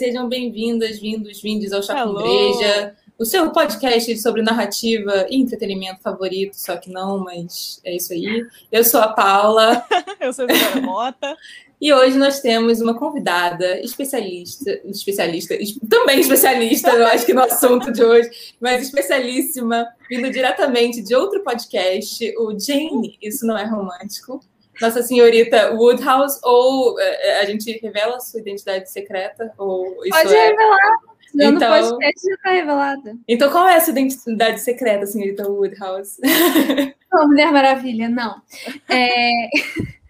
Sejam bem-vindas, vindos, vindos ao Chá com Breja, o seu podcast sobre narrativa e entretenimento favorito, só que não, mas é isso aí. Eu sou a Paula. Eu sou a Vitória Mota. E hoje nós temos uma convidada especialista, especialista, também especialista, eu acho que no assunto de hoje, mas especialíssima, vindo diretamente de outro podcast, o Jane, Isso Não É Romântico. Nossa Senhorita Woodhouse, ou eh, a gente revela a sua identidade secreta? Ou isso Pode é... revelar. Então, no podcast já está revelada. Então, qual é a sua identidade secreta, senhorita Woodhouse? Oh, Mulher Maravilha, não. É...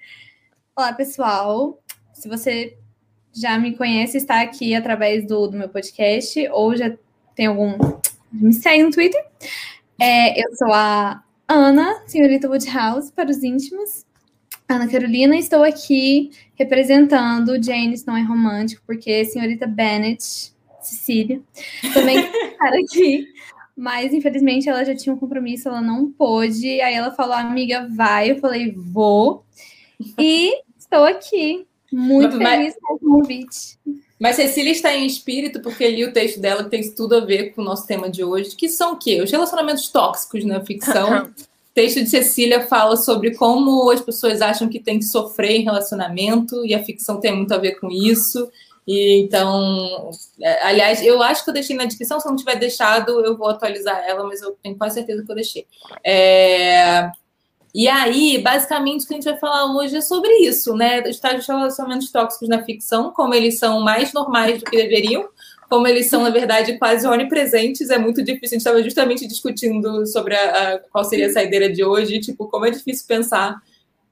Olá, pessoal. Se você já me conhece, está aqui através do, do meu podcast, ou já tem algum. Me segue no Twitter. É, eu sou a Ana, senhorita Woodhouse, para os íntimos. Ana Carolina, estou aqui representando James Não é Romântico, porque senhorita Bennett, Cecília, também está aqui. Mas infelizmente ela já tinha um compromisso, ela não pôde. Aí ela falou, amiga, vai. Eu falei, vou. E estou aqui, muito mas, feliz com o convite. Mas Cecília está em espírito porque li o texto dela que tem tudo a ver com o nosso tema de hoje, que são o quê? Os relacionamentos tóxicos na ficção. Texto de Cecília fala sobre como as pessoas acham que tem que sofrer em relacionamento, e a ficção tem muito a ver com isso. E então, é, aliás, eu acho que eu deixei na descrição. Se não tiver deixado, eu vou atualizar ela, mas eu tenho quase certeza que eu deixei. É, e aí, basicamente, o que a gente vai falar hoje é sobre isso, né? Os estágios de relacionamentos tóxicos na ficção, como eles são mais normais do que deveriam, como eles são, na verdade, quase onipresentes. É muito difícil. A gente estava justamente discutindo sobre a, a, qual seria a saideira de hoje, tipo, como é difícil pensar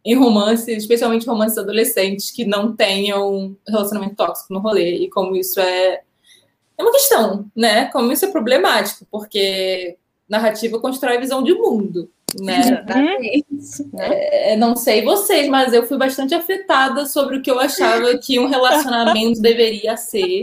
em romances, especialmente romances adolescentes, que não tenham relacionamento tóxico no rolê, e como isso é, é uma questão, né? Como isso é problemático, porque narrativa constrói visão de mundo né? É, não sei vocês, mas eu fui bastante afetada sobre o que eu achava que um relacionamento deveria ser.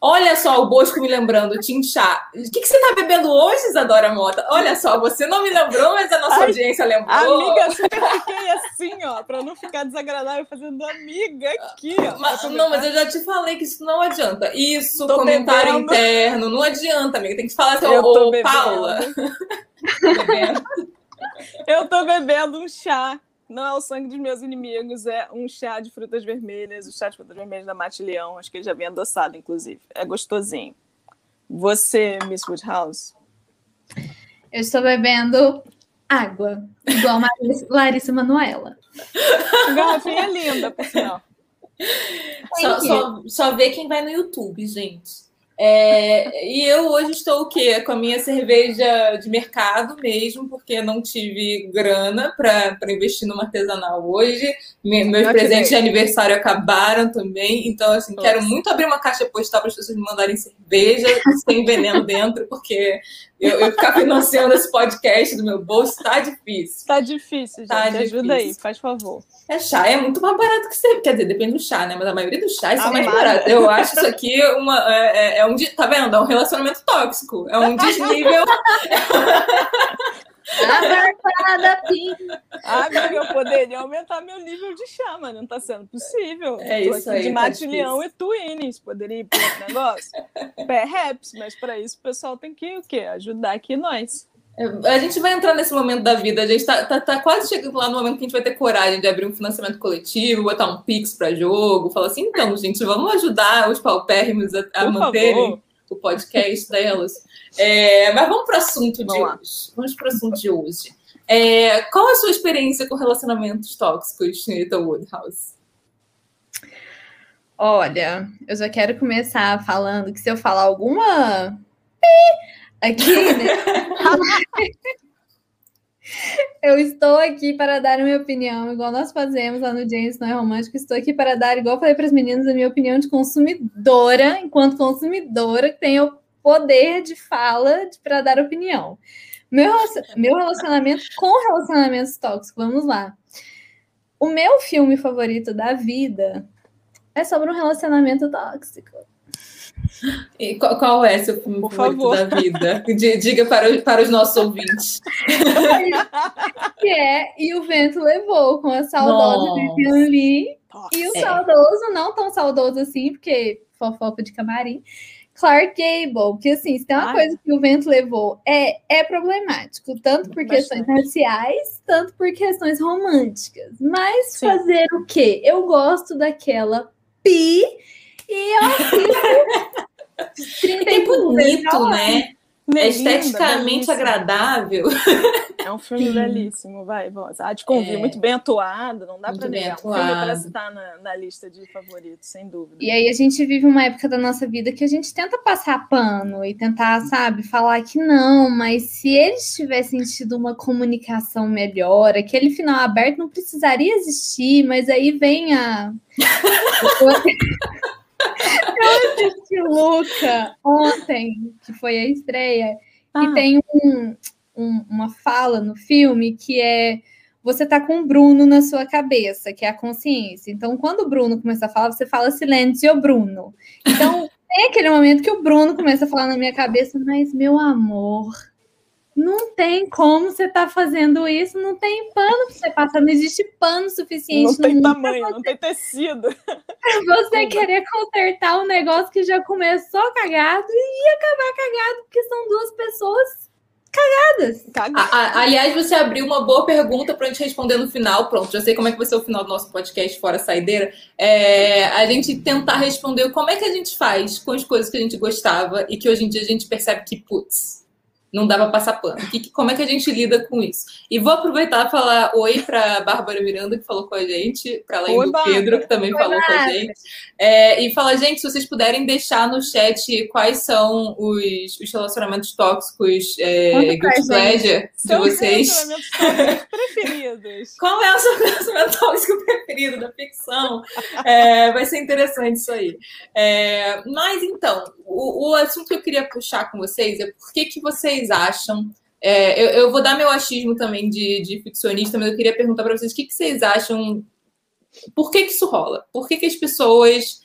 Olha só o Bosco me lembrando, Tinchá. O que, que você tá bebendo hoje, Isadora Mota? Olha só, você não me lembrou, mas a nossa Ai, audiência lembrou. Amiga, super fiquei assim, ó, pra não ficar desagradável fazendo amiga aqui, ó. Mas, não, mas eu já te falei que isso não adianta. Isso, tô comentário bebendo. interno, não adianta, amiga. Tem que falar assim, ô, Paula. Eu tô bebendo um chá. Não é o sangue dos meus inimigos, é um chá de frutas vermelhas, o chá de frutas vermelhas da Mate Leão. Acho que ele já vem adoçado, inclusive. É gostosinho. Você, Miss Woodhouse? Eu estou bebendo água, igual a Larissa Manuela. Garrafinha linda, por sinal. Só, só, só ver quem vai no YouTube, gente. É, e eu hoje estou o quê? Com a minha cerveja de mercado mesmo, porque não tive grana para investir numa artesanal hoje. meus presentes de aniversário acabaram também. Então, assim, Nossa. quero muito abrir uma caixa postal para as pessoas me mandarem cerveja sem veneno dentro, porque eu, eu ficar financiando esse podcast do meu bolso tá difícil. Tá difícil, gente. Tá difícil. Ajuda aí, faz favor. É chá, é muito mais barato que você. Quer dizer, depende do chá, né? Mas a maioria dos chás são mais baratos. Eu acho isso aqui uma. É, é, é um. Tá vendo? É um relacionamento tóxico. É um desnível. Abraçada, Amiga, eu poderia aumentar meu nível de chá, mas não tá sendo possível. É Tô isso aí. De tá Matilhão e Twins. Poderia ir para outro negócio? Perhaps, mas para isso o pessoal tem que o quê? Ajudar aqui nós. A gente vai entrar nesse momento da vida, a gente tá, tá, tá, quase chegando lá no momento que a gente vai ter coragem de abrir um financiamento coletivo, botar um Pix para jogo, falar assim, então, gente, vamos ajudar os paupérrimos a, a manterem favor. O podcast delas. É, mas vamos para o assunto de hoje. Vamos para o assunto de hoje. É, qual a sua experiência com relacionamentos tóxicos, Senhorita Woodhouse? Olha, eu já quero começar falando que se eu falar alguma aqui, né? Eu estou aqui para dar a minha opinião, igual nós fazemos lá no James Não é Romântico. Estou aqui para dar, igual falei para as meninas, a minha opinião de consumidora, enquanto consumidora, que tem o poder de fala para dar opinião. Meu, meu relacionamento com relacionamentos tóxicos, vamos lá. O meu filme favorito da vida é sobre um relacionamento tóxico. E qual, qual é seu filme Por favorito favor. da vida? Diga para, para os nossos ouvintes. que é E o Vento Levou, com a saudosa Vivian Lee. E o é. saudoso, não tão saudoso assim, porque fofoca de camarim, Clark Gable, que assim, se tem uma Ai. coisa que o vento levou, é, é problemático, tanto por Bastante. questões raciais, tanto por questões românticas. Mas Sim. fazer o quê? Eu gosto daquela pi e eu assisto 30 é bonito, né? É esteticamente agradável. É um filme Sim. belíssimo, vai, A de convir, é. muito bem atuado, não dá para negar. Atuado. Um filme para citar na, na, lista de favoritos, sem dúvida. E aí a gente vive uma época da nossa vida que a gente tenta passar pano e tentar, sabe, falar que não, mas se eles tivessem tido uma comunicação melhor, aquele final aberto não precisaria existir, mas aí vem a. Eu assisti Luca ontem, que foi a estreia, ah. e tem um, um, uma fala no filme que é você tá com o Bruno na sua cabeça, que é a consciência. Então, quando o Bruno começa a falar, você fala silêncio, Bruno. Então, tem aquele momento que o Bruno começa a falar na minha cabeça, mas meu amor, não tem como você tá fazendo isso, não tem pano para você passar, não existe pano suficiente. Não tem tamanho, você... não tem tecido. Você querer consertar um negócio que já começou cagado e ia acabar cagado, porque são duas pessoas cagadas. A, a, aliás, você abriu uma boa pergunta para a gente responder no final. Pronto, já sei como é que vai ser o final do nosso podcast fora saideira. É, a gente tentar responder como é que a gente faz com as coisas que a gente gostava e que hoje em dia a gente percebe que, putz, não dá para passar pano. Que, como é que a gente lida com isso? E vou aproveitar e falar oi para Bárbara Miranda, que falou com a gente, para além oi, do Bárbara. Pedro, que também oi, falou Bárbara. com a gente. É, e falar, gente, se vocês puderem deixar no chat quais são os, os relacionamentos tóxicos é, Good Pleasure de vocês. preferidos. Qual é o seu relacionamento tóxico preferido da ficção? É, vai ser interessante isso aí. É, mas então, o, o assunto que eu queria puxar com vocês é por que, que vocês vocês acham? É, eu, eu, vou dar meu achismo também de, de ficcionista, mas eu queria perguntar para vocês o que, que, vocês acham. Por que, que isso rola? Por que, que as pessoas,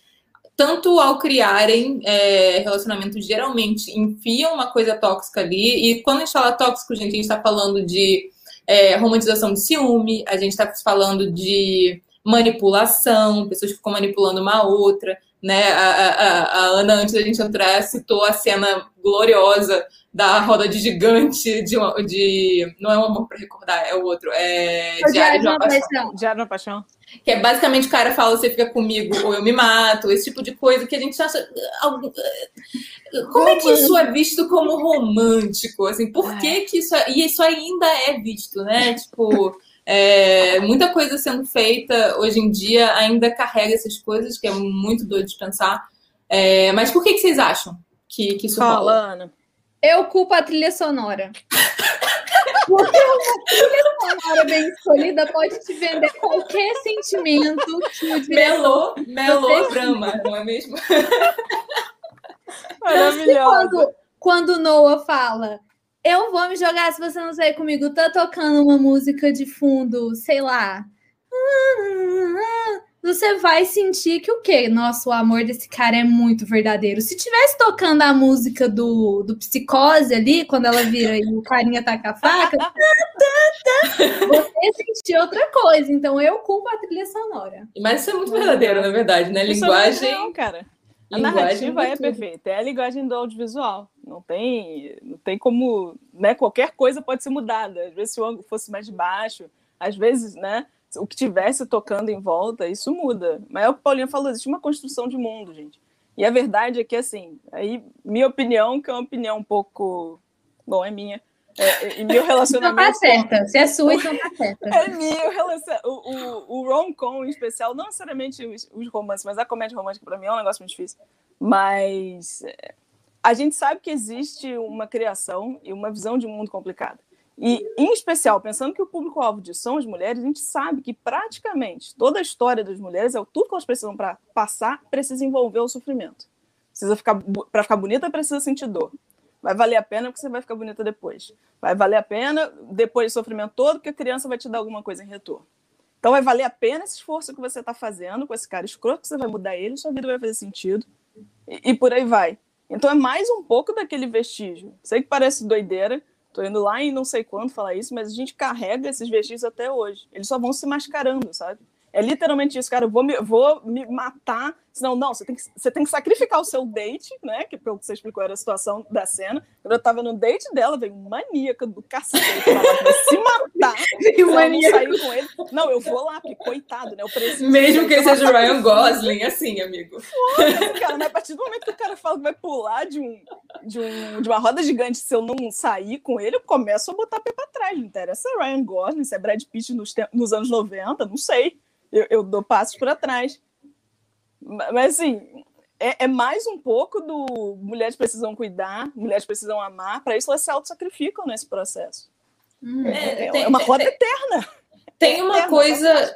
tanto ao criarem é, relacionamentos, geralmente enfiam uma coisa tóxica ali? E quando a gente fala tóxico, gente, a gente está falando de é, romantização de ciúme, a gente está falando de manipulação, pessoas que ficam manipulando uma outra. Né? A, a, a Ana, antes da gente entrar, citou a cena gloriosa da roda de gigante de, de não é um amor para recordar, é o outro, é o Diário de uma paixão. paixão. Diário de uma paixão. Que é basicamente o cara fala você fica comigo ou eu me mato, esse tipo de coisa que a gente acha como é que isso é visto como romântico, assim, por que é. que isso é... e isso ainda é visto, né? Tipo, é, muita coisa sendo feita hoje em dia ainda carrega essas coisas, que é muito doido de pensar. É, mas por que, que vocês acham que, que isso Fala, rola? Ana. Eu culpo a trilha sonora. Porque uma trilha sonora bem escolhida pode te vender qualquer sentimento que o diretor... Melô, drama, não é mesmo? Maravilhoso. Quando, quando Noah fala eu vou me jogar se você não sair comigo, tá tocando uma música de fundo, sei lá você vai sentir que o quê? Nossa, o amor desse cara é muito verdadeiro. Se tivesse tocando a música do, do Psicose ali, quando ela vira e o carinha taca a faca, tá, tá, tá, você sentir outra coisa. Então eu culpo a trilha sonora. Mas isso é muito verdadeiro, na verdade, né? Linguagem. Não, cara. A narrativa é perfeita, é a linguagem do audiovisual. Não tem, não tem como, né? Qualquer coisa pode ser mudada. Às vezes se o ângulo fosse mais baixo, às vezes, né? o que tivesse tocando em volta, isso muda. Mas é o que o Paulinho falou, existe uma construção de mundo, gente. E a verdade é que, assim, aí, minha opinião, que é uma opinião um pouco. Bom, é minha. É, e meu relacionamento. Não tá certa. Se é sua, então tá certa. É meu relacionamento. O, o, o rom-com, em especial, não necessariamente os, os romances, mas a comédia romântica, para mim, é um negócio muito difícil. Mas é, a gente sabe que existe uma criação e uma visão de um mundo complicado. E, em especial, pensando que o público-alvo disso são as mulheres, a gente sabe que praticamente toda a história das mulheres, é tudo que elas precisam para passar, precisa envolver o sofrimento. Precisa ficar para ficar bonita, precisa sentir dor. Vai valer a pena porque você vai ficar bonita depois. Vai valer a pena depois do sofrimento todo, porque a criança vai te dar alguma coisa em retorno. Então vai valer a pena esse esforço que você está fazendo com esse cara escroto, que você vai mudar ele, sua vida vai fazer sentido. E, e por aí vai. Então é mais um pouco daquele vestígio. Sei que parece doideira, tô indo lá e não sei quando falar isso, mas a gente carrega esses vestígios até hoje. Eles só vão se mascarando, sabe? É literalmente isso, cara. Eu vou me, vou me matar. Senão, não, você tem, que, você tem que sacrificar o seu date, né? Que pelo que você explicou era a situação da cena. Quando eu tava no date dela, veio um maníaco do cacete. Ela vai se matar. E o maníaco. Não sair com ele. Não, eu vou lá, porque coitado, né? Eu preciso. Mesmo que ele seja o Ryan Gosling, assim, amigo. Foda-se, cara. Né? A partir do momento que o cara fala que vai pular de, um, de, um, de uma roda gigante, se eu não sair com ele, eu começo a botar pé pra trás. Não interessa se é Ryan Gosling, se é Brad Pitt nos, nos anos 90, não sei eu, eu dou passos para trás. Mas, assim, é, é, mais um pouco do mulheres precisam cuidar, mulheres precisam amar, para isso elas se auto-sacrificam nesse processo. Hum, é, é, tem, é, uma roda tem, eterna. Tem uma eterna, coisa.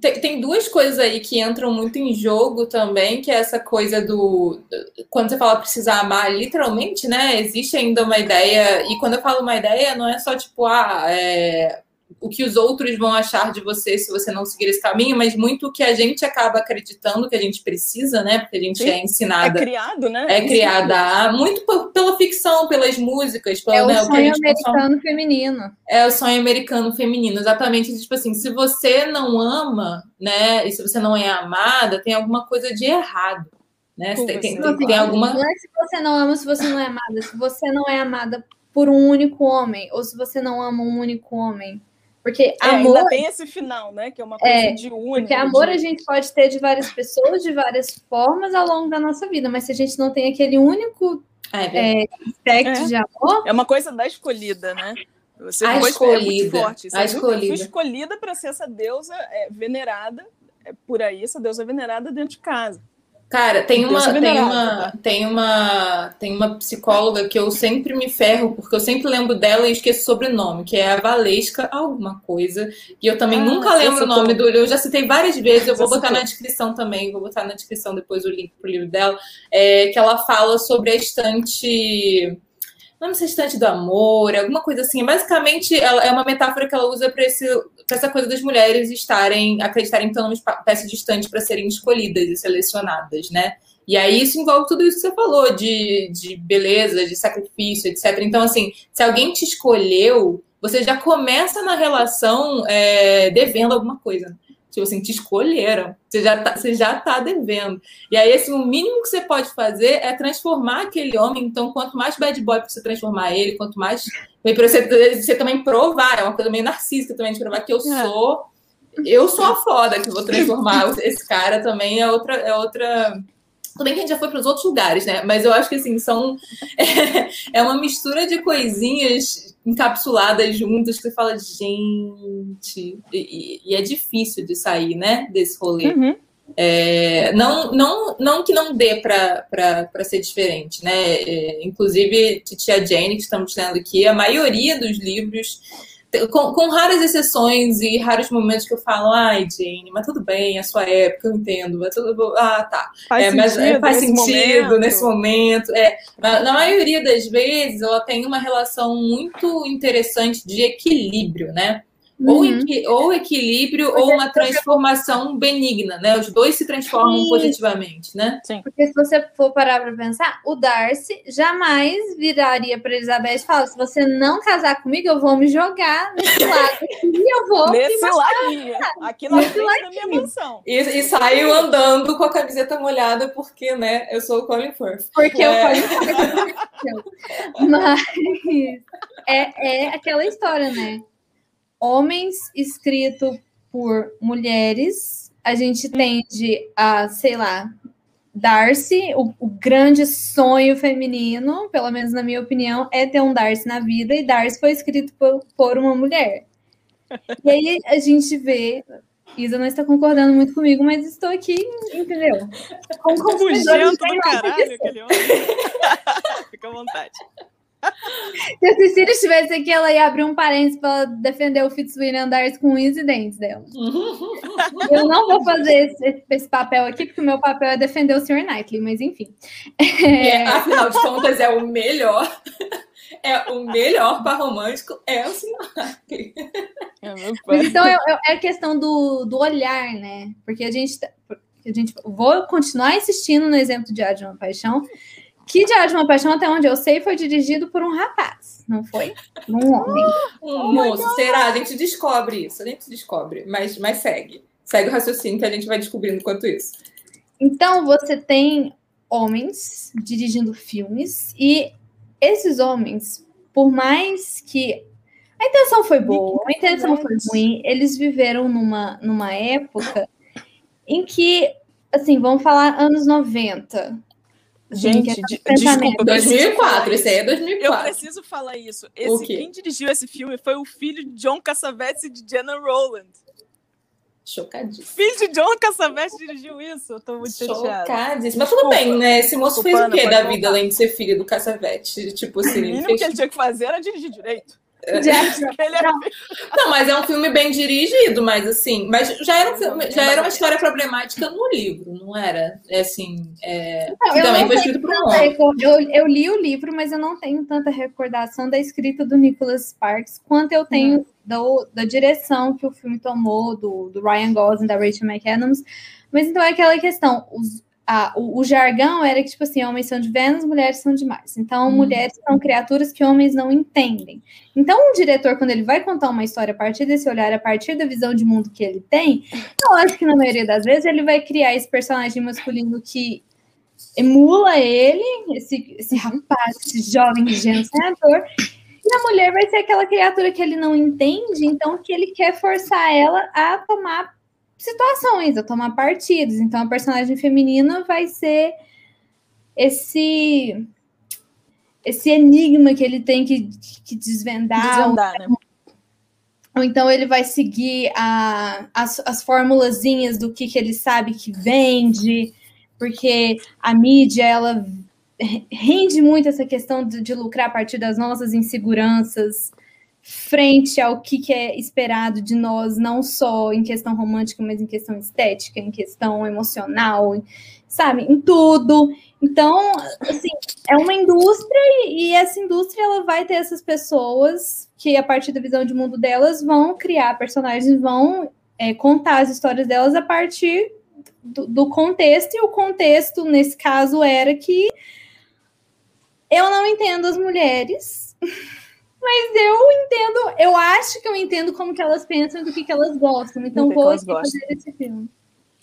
Tem, tem, duas coisas aí que entram muito em jogo também, que é essa coisa do. Quando você fala precisar amar, literalmente, né? Existe ainda uma ideia, e quando eu falo uma ideia, não é só tipo, ah, é, o que os outros vão achar de você se você não seguir esse caminho, mas muito o que a gente acaba acreditando que a gente precisa, né? Porque a gente Sim. é ensinada. É criado, né? É criada muito pela ficção, pelas músicas. Pelo, é o né, sonho o americano consome. feminino. É o sonho americano feminino, exatamente. Tipo assim, se você não ama, né? E se você não é amada, tem alguma coisa de errado. Né? Tem, tem, tem, tem alguma. Não é se você não ama, se você não é amada. Se você não é amada por um único homem, ou se você não ama um único homem, porque é, amor. Ainda tem esse final, né? Que é uma coisa é, de único. Porque amor de... a gente pode ter de várias pessoas, de várias formas ao longo da nossa vida, mas se a gente não tem aquele único é, é aspecto de amor. É uma coisa da escolhida, né? Você a foi escolhida. forte. Você a escolhida. Fui escolhida para ser essa deusa é, venerada é, por aí, essa deusa venerada dentro de casa. Cara, tem uma, tem uma, tem uma, tem uma psicóloga que eu sempre me ferro, porque eu sempre lembro dela e esqueço o sobrenome, que é a Valesca alguma coisa. E eu também ah, nunca lembro o nome do livro. Eu já citei várias vezes, eu vou botar na descrição também, vou botar na descrição depois o link pro livro dela, é, que ela fala sobre a estante não sei estante do amor, alguma coisa assim. Basicamente, ela, é uma metáfora que ela usa para essa coisa das mulheres estarem, acreditarem que estão numa espécie de estante para serem escolhidas e selecionadas, né? E aí isso envolve tudo isso que você falou, de, de beleza, de sacrifício, etc. Então, assim, se alguém te escolheu, você já começa na relação é, devendo alguma coisa. Tipo assim, te escolheram. Você já tá, você já tá devendo. E aí, assim, o mínimo que você pode fazer é transformar aquele homem. Então, quanto mais bad boy pra você transformar ele, quanto mais. Pra você, você também provar, é uma coisa meio narcísica também, de provar que eu é. sou. Eu sou a foda que vou transformar esse cara também é outra. É outra tudo bem que a gente já foi para os outros lugares, né? Mas eu acho que assim, são. É, é uma mistura de coisinhas encapsuladas juntas que você fala, gente. E, e é difícil de sair, né? Desse rolê. Uhum. É, não, não, não que não dê para ser diferente, né? É, inclusive, Titia Jane, que estamos tendo aqui, a maioria dos livros com, com, raras exceções e raros momentos que eu falo, ai, Jane, mas tudo bem, é a sua época, eu entendo, mas tudo Ah, tá. Faz é, mas, é, faz sentido momento. nesse momento. É, na, na, maioria das vezes, ela tem uma relação muito interessante de equilíbrio, né? Ou, uhum. equi, ou equilíbrio Porque ou uma transformação benigna, né? Os dois se transformam Sim. positivamente, né? Sim. Porque se você for parar para pensar, o Darcy jamais viraria para Elizabeth e falar: se você não casar comigo, eu vou me jogar nesse lado e eu vou. Nesse ladinho. Aqui na frente da minha mansão. E, e saiu andando com a camiseta molhada, porque, né? Eu sou o Colin Firth. Porque é. o Colin Firth. Mas é, é aquela história, né? Homens escrito por mulheres, a gente tende a, sei lá, Darcy, o, o, grande sonho feminino, pelo menos na minha opinião, é ter um Darcy na vida, e Darcy foi escrito por, por uma mulher. E aí a gente vê. Isa não está concordando muito comigo, mas estou aqui, entendeu? Com Fugento do caralho, aquele homem. Fica à vontade. Se a Cecília estivesse aqui, ela ia abrir um parênteses para defender o Fitzwilliam Andars com unhas e dentes dela. Eu não vou fazer esse, esse, papel aqui, porque o meu papel é defender o Sr. Knightley, mas enfim. É, afinal de contas, é o melhor. É o melhor par romântico, é o Sr. Knightley. É então é, é, a questão do, do olhar, né? Porque a gente, tá, a gente. Vou continuar insistindo no exemplo de Adi uma Paixão que Diário de uma Paixão, até onde eu sei, foi dirigido por um rapaz, não foi? Um homem. Um moço, será? A gente descobre isso, a gente descobre, mas, mas segue. Segue o raciocínio que a gente vai descobrindo enquanto isso. Então, você tem homens dirigindo filmes, e esses homens, por mais que a intenção foi boa, a intenção foi ruim, eles viveram numa, numa época em que, assim, vamos falar anos 90, Gente, de, desculpa. 2004, esse aí é 2004. Eu preciso falar isso. Esse, quem dirigiu esse filme foi o filho de John Cassavetes e de Jenna Rowland. Chocadíssimo. Filho de John Cassavetes dirigiu isso? Eu tô muito chateada. Chocadíssimo. Mas tudo bem, né? Esse moço fez o quê da vida, além de ser filho do Cassavetes? Tipo assim. O mínimo fez... que ele tinha que fazer era dirigir direito. É. Não, mas é um filme bem dirigido, mas assim, mas já era um filme, já era uma história problemática no livro, não era? É assim, é... não, também foi escrito por um homem. Eu, eu li o livro, mas eu não tenho tanta recordação da escrita do Nicholas Sparks quanto eu tenho hum. do, da direção que o filme tomou, do, do Ryan Gosling, da Rachel McAdams. Mas então é aquela questão, os, a, o, o, jargão era que, tipo assim, homens são de Vênus, mulheres são de Marte. Então, hum. mulheres são criaturas que homens não entendem. Então, um diretor, quando ele vai contar uma história a partir desse olhar, a partir da visão de mundo que ele tem, eu acho que na maioria das vezes ele vai criar esse personagem masculino que emula ele, esse, esse rapaz, esse jovem ingênuo e a mulher vai ser aquela criatura que ele não entende, então que ele quer forçar ela a tomar situações, a tomar partidos. Então, a personagem feminina vai ser esse esse enigma que ele tem que, que desvendar. desvendar né? Ou então ele vai seguir a, as, as formulazinhas do que, que ele sabe que vende, porque a mídia ela rende muito essa questão de, de lucrar a partir das nossas inseguranças frente ao que, que, é esperado de nós, não só em questão romântica, mas em questão estética, em questão emocional, sabe, em tudo. Então, assim, é uma indústria e essa indústria ela vai ter essas pessoas que, a partir da visão de mundo delas, vão criar personagens, vão é, contar as histórias delas a partir do, do contexto, e o contexto, nesse caso, era que eu não entendo as mulheres Mas eu entendo, eu acho que eu entendo como que elas pensam e do que, que elas gostam. Então vou fazer esse filme.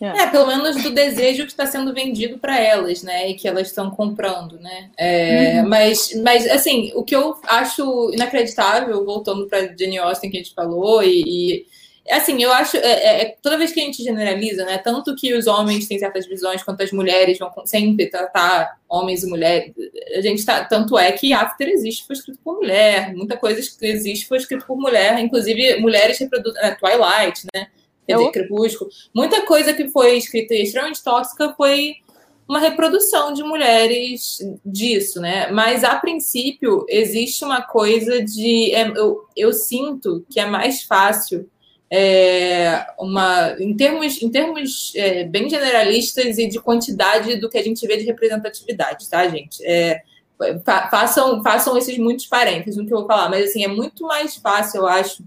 É. é. pelo menos do desejo que está sendo vendido para elas, né? E que elas estão comprando, né? É, uhum. mas, mas, assim, o que eu acho inacreditável, voltando para Jenny Austin que a gente falou, e, e assim, eu acho, é, é, é, toda vez que a gente generaliza, né, tanto que os homens têm certas visões quanto as mulheres vão sempre tratar homens e mulheres, a gente tá, tanto é que After existe foi escrito por mulher, muita coisa que existe foi escrito por mulher, inclusive mulheres reproduzem, né, Twilight, né, quer dizer, Crepúsculo, muita coisa que foi escrita e extremamente tóxica foi uma reprodução de mulheres disso, né? Mas a princípio existe uma coisa de. É, eu, eu sinto que é mais fácil é, uma, em termos, em termos é, bem generalistas e de quantidade do que a gente vê de representatividade, tá, gente? É, fa façam, façam esses muitos parênteses no que eu vou falar, mas assim, é muito mais fácil, eu acho,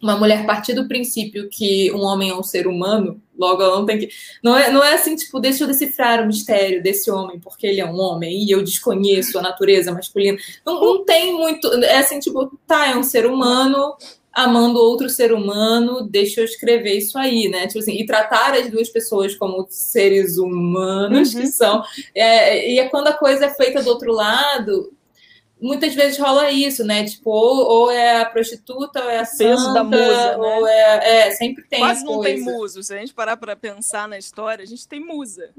uma mulher partir do princípio que um homem é um ser humano, logo ela não tem que. Não é, não é assim, tipo, deixa eu decifrar o mistério desse homem, porque ele é um homem e eu desconheço a natureza masculina. Não, não tem muito. É assim, tipo, tá, é um ser humano, amando outro ser humano, deixa eu escrever isso aí, né? Tipo assim, e tratar as duas pessoas como seres humanos uhum. que são. É, e é quando a coisa é feita do outro lado, muitas vezes rola isso, né? Tipo, ou, ou é a prostituta, ou é a peso santa, da musa, né? ou é, é sempre tem Quase não coisa. tem muso. Se a gente parar para pensar na história, a gente tem musa.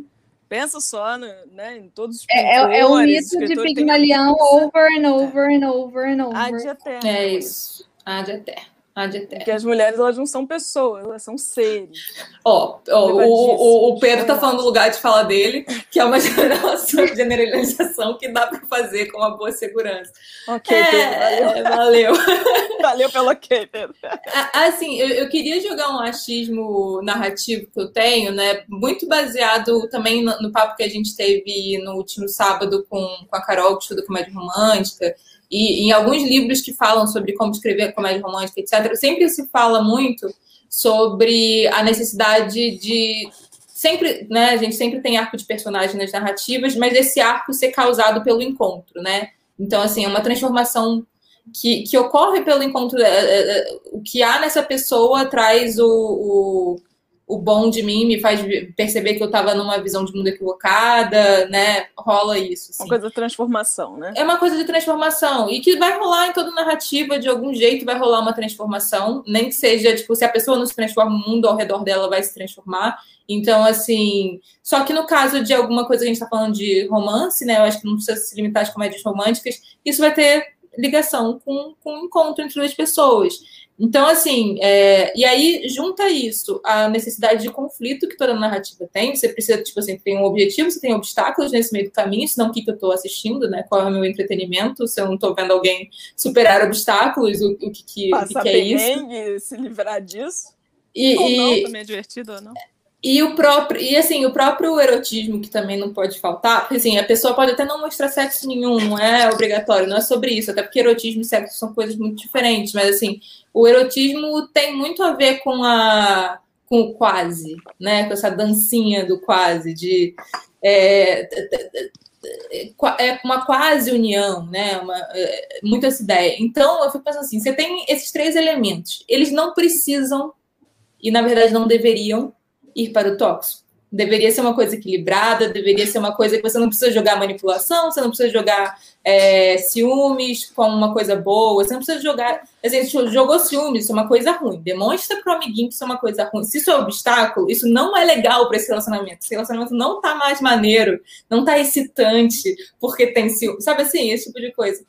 Pensa só no, né, em todos os é, é, é o mito de Pigmalião over and over and over and over. Ad É isso. Ad eterno. Ad eterno. Porque as mulheres, elas não são pessoas, elas são seres. Ó, ó, o, o, o Pedro tá falando do lugar de fala dele, que é uma generalização, que dá para fazer com uma boa segurança. Ok, Pedro, valeu. É, valeu. Valeu pelo ok, Pedro. Assim, eu, eu queria jogar um achismo narrativo que eu tenho, né? Muito baseado também no, no papo que a gente teve no último sábado com, com a Carol, que estuda comédia romântica, e em alguns livros que falam sobre como escrever comédia romântica, etc., sempre se fala muito sobre a necessidade de. Sempre, né? A gente sempre tem arco de personagem nas narrativas, mas esse arco ser causado pelo encontro, né? Então, assim, é uma transformação que, que ocorre pelo encontro. é, é, é, o que há nessa pessoa traz o, o, o bom de mim, me faz perceber que eu estava numa visão de mundo equivocada, né? Rola isso. assim. Uma coisa de transformação, né? É uma coisa de transformação. E que vai rolar em toda narrativa, de algum jeito vai rolar uma transformação. Nem que seja, tipo, se a pessoa não se transforma, o mundo ao redor dela vai se transformar. Então, assim. Só que no caso de alguma coisa que a gente está falando de romance, né? Eu acho que não precisa se limitar às comédias românticas, isso vai ter ligação com, com o encontro entre duas pessoas. Então, assim, é, e aí junta isso a necessidade de conflito que toda narrativa tem. Você precisa, tipo assim, tem um objetivo, você tem obstáculos nesse meio do caminho, senão o que, que eu estou assistindo, né? Qual é o meu entretenimento? Se eu não estou vendo alguém superar obstáculos, o, o que, que, o que, Passar que é isso? se livrar disso. E, ou não, e, também é divertido ou não. E o próprio, e assim, o próprio erotismo que também não pode faltar, porque assim, a pessoa pode até não mostrar sexo nenhum, não é obrigatório, não é sobre isso, até porque erotismo e sexo são coisas muito diferentes, mas assim, o erotismo tem muito a ver com a com o quase, né? Com essa dancinha do quase, de é, é uma quase união, né? Uma, é, muito essa ideia. Então, eu fico pensando assim: você tem esses três elementos, eles não precisam, e na verdade não deveriam, ir para o tóxico. Deveria ser uma coisa equilibrada, deveria ser uma coisa que você não precisa jogar manipulação, você não precisa jogar é, ciúmes como uma coisa boa, você não precisa jogar. Assim, jogou ciúmes, isso é uma coisa ruim. Demonstra para o amiguinho que isso é uma coisa ruim. Se isso é obstáculo, isso não é legal para esse relacionamento. Esse relacionamento não tá mais maneiro, não tá excitante, porque tem ciúmes. Sabe assim, esse tipo de coisa.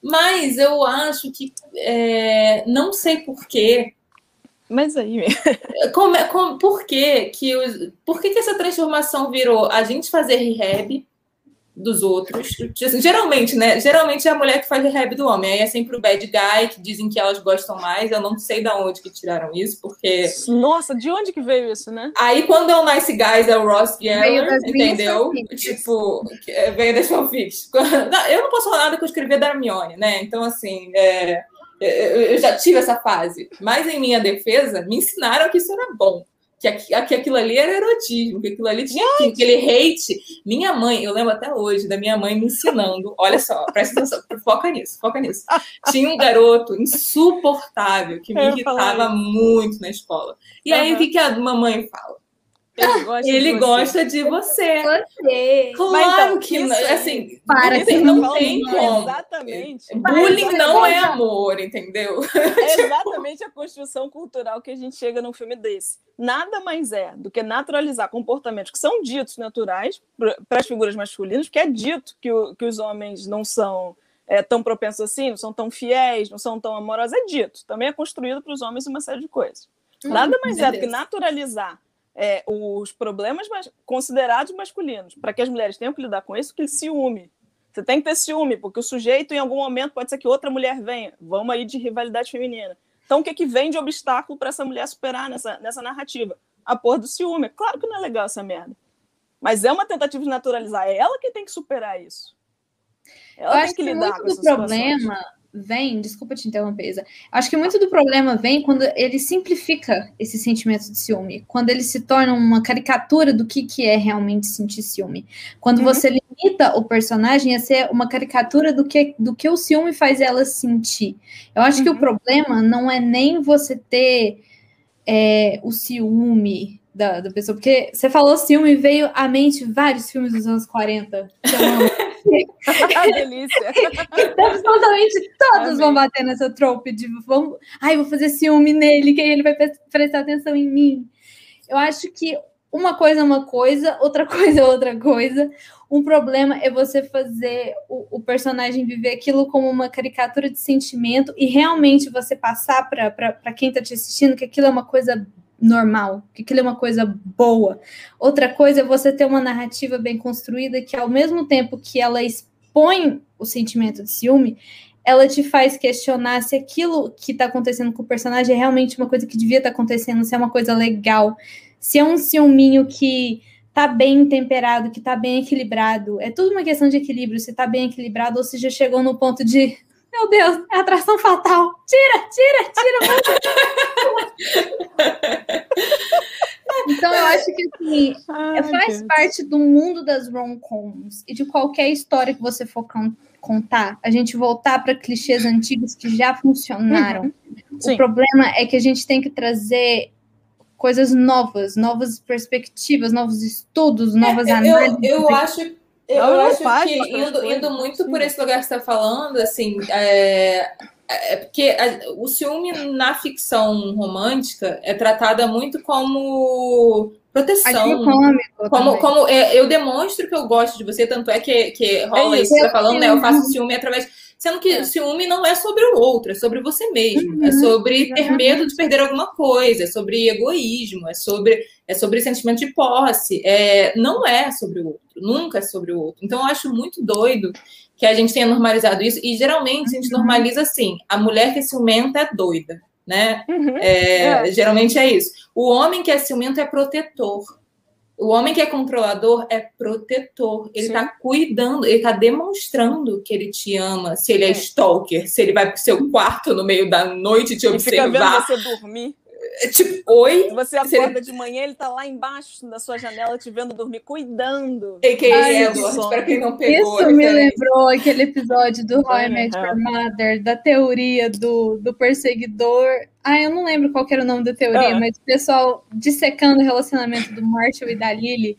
Mas eu acho que é, não sei porquê. Mas aí, como, como, por que que, os, por que que essa transformação virou a gente fazer rehab dos outros? Assim, geralmente, né? Geralmente é a mulher que faz rehab do homem. Aí é sempre o bad guy, que dizem que elas gostam mais. Eu não sei de onde que tiraram isso, porque... Nossa, de onde que veio isso, né? Aí quando é o Nice Guys, é o Ross Geller, entendeu? Tipo, veio das fanfics. Eu não posso falar nada que eu escrevi da Hermione, né? Então, assim... É eu já tive essa fase, mas em minha defesa, me ensinaram que isso era bom, que, que aquilo ali era erotismo, que aquilo ali tinha que, aquele hate. Minha mãe, eu lembro até hoje da minha mãe me ensinando, olha só, presta atenção, foca nisso, foca nisso. Tinha um garoto insuportável que me irritava muito na escola. E aí, uhum. o que, que a mamãe fala? Ele gosta, ele de, gosta de você. você. Claro então, que não, assim, para assim, não, não tem como. Exatamente. Bullying não é amor, entendeu? É exatamente a construção cultural que a gente chega num filme desse. Nada mais é do que naturalizar comportamentos que são ditos naturais para as figuras masculinas, porque é dito que, o, que os homens não são é, tão propensos assim, não são tão fiéis, não são tão amorosos, é dito. Também é construído para os homens uma série de coisas. Hum, Nada mais é do que naturalizar é, os problemas mas, considerados masculinos, para que as mulheres tenham que lidar com isso, que ciúme. Você tem que ter ciúme, porque o sujeito, em algum momento, pode ser que outra mulher venha. Vamos aí de rivalidade feminina. Então, o que, que vem de obstáculo para essa mulher superar nessa, nessa narrativa? A porra do ciúme. Claro que não é legal essa merda. Mas é uma tentativa de naturalizar. É ela que tem que superar isso. Ela Eu tem acho que que lidar muito com do problema situações. Vem, desculpa te interromper, Isa. Acho que muito do problema vem quando ele simplifica esse sentimento de ciúme, quando ele se torna uma caricatura do que, que é realmente sentir ciúme. Quando Uhum. você limita o personagem a ser uma caricatura do que, do que o ciúme faz ela sentir. Eu acho que o Uhum. problema não é nem você ter é, o ciúme da, da pessoa, porque você falou ciúme e veio à mente vários filmes dos anos 40. que eu amo. Ah, delícia. Absolutamente todos Amei. vão bater nessa trope de vamos, ai, vou fazer ciúme nele, que aí ele vai pre- prestar atenção em mim. Eu acho que uma coisa é uma coisa, outra coisa é outra coisa. Um problema é você fazer o, o personagem viver aquilo como uma caricatura de sentimento e realmente você passar para quem está te assistindo que aquilo é uma coisa normal, que aquilo é uma coisa boa. Outra coisa é você ter uma narrativa bem construída que, ao mesmo tempo que ela expõe o sentimento de ciúme, ela te faz questionar se aquilo que está acontecendo com o personagem é realmente uma coisa que devia estar tá acontecendo, se é uma coisa legal, se é um ciúminho que tá bem temperado, que tá bem equilibrado. É tudo uma questão de equilíbrio, se tá bem equilibrado ou se já chegou no ponto de meu Deus, é atração fatal. Tira, tira, tira. então eu acho que assim, Ai, faz Deus. parte do mundo das rom-coms e de qualquer história que você for contar, a gente voltar para clichês antigos que já funcionaram. Uhum. O problema é que a gente tem que trazer coisas novas, novas perspectivas, novos estudos, novas é, análises. Eu, eu acho eu, eu acho que indo, indo muito por esse lugar que você está falando, assim, é, é porque a, o ciúme na ficção romântica é tratada muito como proteção. Como, como é, eu demonstro que eu gosto de você, tanto é que, que rola é isso que você está falando, né? Eu faço ciúme através. Sendo que é. ciúme não é sobre o outro, é sobre você mesmo. É uhum, é sobre ter medo de perder alguma coisa, é sobre egoísmo, é sobre, é sobre sentimento de posse. É, não é sobre o outro, nunca é sobre o outro. Então eu acho muito doido que a gente tenha normalizado isso, e geralmente a gente uhum. normaliza assim: a mulher que é ciumenta é doida. Né? Uhum, é, é. Geralmente é isso. O homem que é ciumento é protetor. O homem que é controlador é protetor. Ele está cuidando, ele está demonstrando que ele te ama. Se ele é, é. stalker, se ele vai pro seu quarto no meio da noite te observar. Fica vendo você dormir. É tipo, oi? Você acorda de manhã, ele tá lá embaixo da sua janela te vendo dormir, cuidando. A.K.A. Edward, para quem não pegou. Isso me lembrou aquele episódio do How I Met Your Mother, da teoria do, do perseguidor. Ah, eu não lembro qual era o nome da teoria, ah. mas o pessoal dissecando o relacionamento do Marshall e da Lily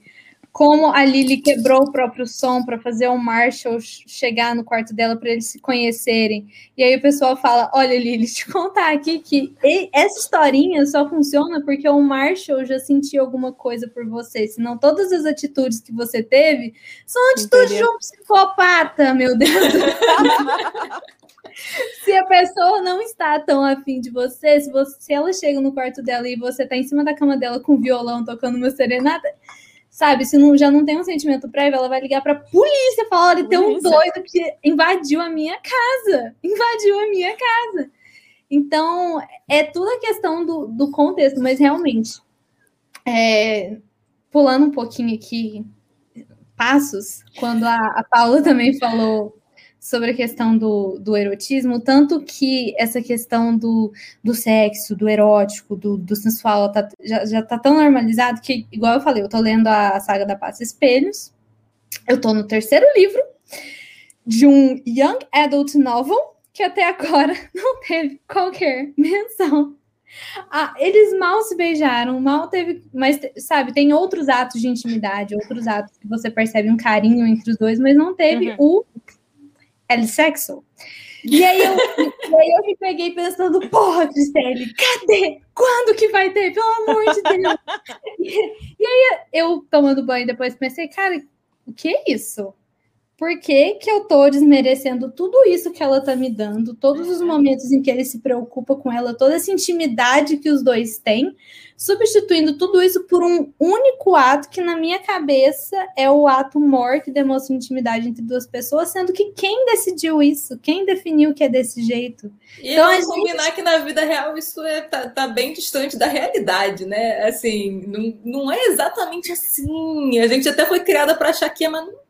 como a Lily quebrou o próprio som para fazer o Marshall chegar no quarto dela para eles se conhecerem. E aí o pessoal fala: Olha, Lily, te contar aqui que essa historinha só funciona porque o Marshall já sentiu alguma coisa por você. Senão todas as atitudes que você teve são atitudes Entendi. de um psicopata, meu Deus. se a pessoa não está tão afim de você se, você, se ela chega no quarto dela e você está em cima da cama dela com violão tocando uma serenata sabe? Se não, já não tem um sentimento prévio, ela vai ligar pra polícia e falar: olha, tem um doido que invadiu a minha casa. Invadiu a minha casa. Então, é tudo a questão do, do contexto, mas realmente, é, pulando um pouquinho aqui, passos, quando a, a Paula também falou sobre a questão do, do erotismo, tanto que essa questão do, do sexo, do erótico, do, do sensual, tá, já, já tá tão normalizado que, igual eu falei, eu tô lendo a saga da Paz Espelhos, eu tô no terceiro livro de um Young Adult Novel, que até agora não teve qualquer menção ah, eles mal se beijaram, mal teve. Mas, sabe, tem outros atos de intimidade, outros atos que você percebe um carinho entre os dois, mas não teve uhum. o El Sexo. E aí, eu, e aí eu me peguei pensando, porra, Cristelle, cadê? Quando que vai ter? Pelo amor de Deus. E, e aí eu tomando banho depois pensei, cara, o que é isso? Por que, que eu tô desmerecendo tudo isso que ela tá me dando, todos os momentos em que ele se preocupa com ela, toda essa intimidade que os dois têm, substituindo tudo isso por um único ato que, na minha cabeça, é o ato mor que demonstra intimidade entre duas pessoas, sendo que quem decidiu isso? Quem definiu que é desse jeito? E então, a gente... combinar que na vida real isso é, tá, tá, bem distante da realidade, né? Assim, não, não é exatamente assim. A gente até foi criada para achar que é, mas não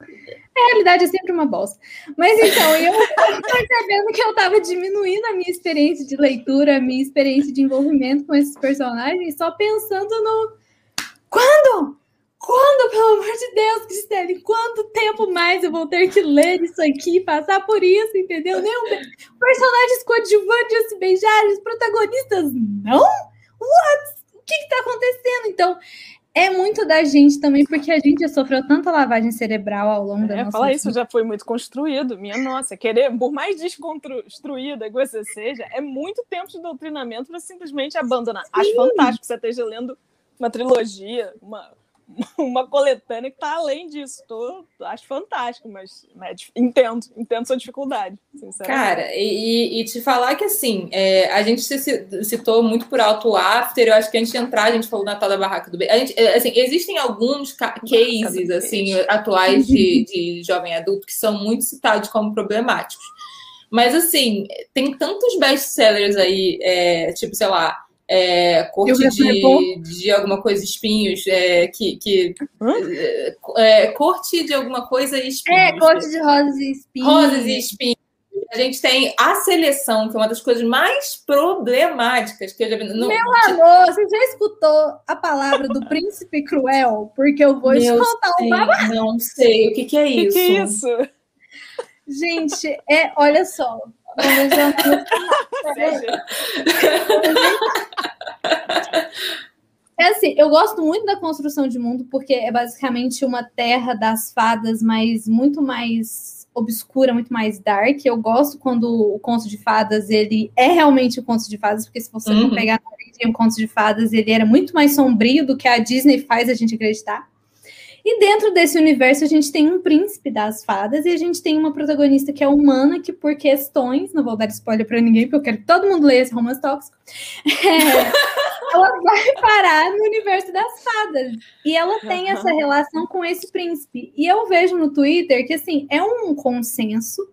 a realidade é sempre uma bosta. Mas então, eu percebendo que eu estava diminuindo a minha experiência de leitura, a minha experiência de envolvimento com esses personagens, só pensando no. Quando? Quando, pelo amor de Deus, Cristine, quanto tempo mais eu vou ter que ler isso aqui, passar por isso, entendeu? Nem um... Personagens coadjuvantes se beijarem, os protagonistas não? What? O que está acontecendo? Então, é muito da gente também, porque a gente já sofreu tanta lavagem cerebral ao longo da é, nossa falar isso já foi muito construído, minha nossa. Querer, por mais desconstruída que você seja, é muito tempo de doutrinamento para simplesmente abandonar. Sim. Acho fantástico que você esteja lendo uma trilogia, uma, uma coletânea que está além disso. Tô, acho fantástico, mas né, entendo, entendo sua dificuldade, Cara, e, e, te falar que assim, é, a gente citou muito por alto o after, eu acho que antes de entrar, a gente falou na tal da barraca do beijo. A gente, é, assim, existem alguns cases assim, atuais de, de jovem adulto que são muito citados como problemáticos. Mas assim, tem tantos best-sellers aí, é, tipo, sei lá, é, corte de, de alguma coisa espinhos, é, que, que é, corte de alguma coisa e espinhos. É, corte de rosas e espinhos. Rosas e espinhos. A gente tem a seleção, que é uma das coisas mais problemáticas que eu já vi. Não, Meu amor, você já escutou a palavra do príncipe cruel? Porque eu vou Meu escutar um babado. Não sei, o que, que é isso? O que, que é isso? Gente, é, olha só, é assim, eu gosto muito da construção de mundo porque é basicamente uma terra das fadas, mas muito mais obscura, muito mais dark. Eu gosto quando o conto de fadas ele é realmente o conto de fadas, porque se você uhum. for pegar o conto de fadas, ele era muito mais sombrio do que a Disney faz a gente acreditar. E dentro desse universo a gente tem um príncipe das fadas e a gente tem uma protagonista que é humana, que por questões, não vou dar spoiler para ninguém, porque eu quero que todo mundo leia esse romance tóxico, é, ela vai parar no universo das fadas. E ela tem essa relação com esse príncipe. E eu vejo no Twitter que, assim, é um consenso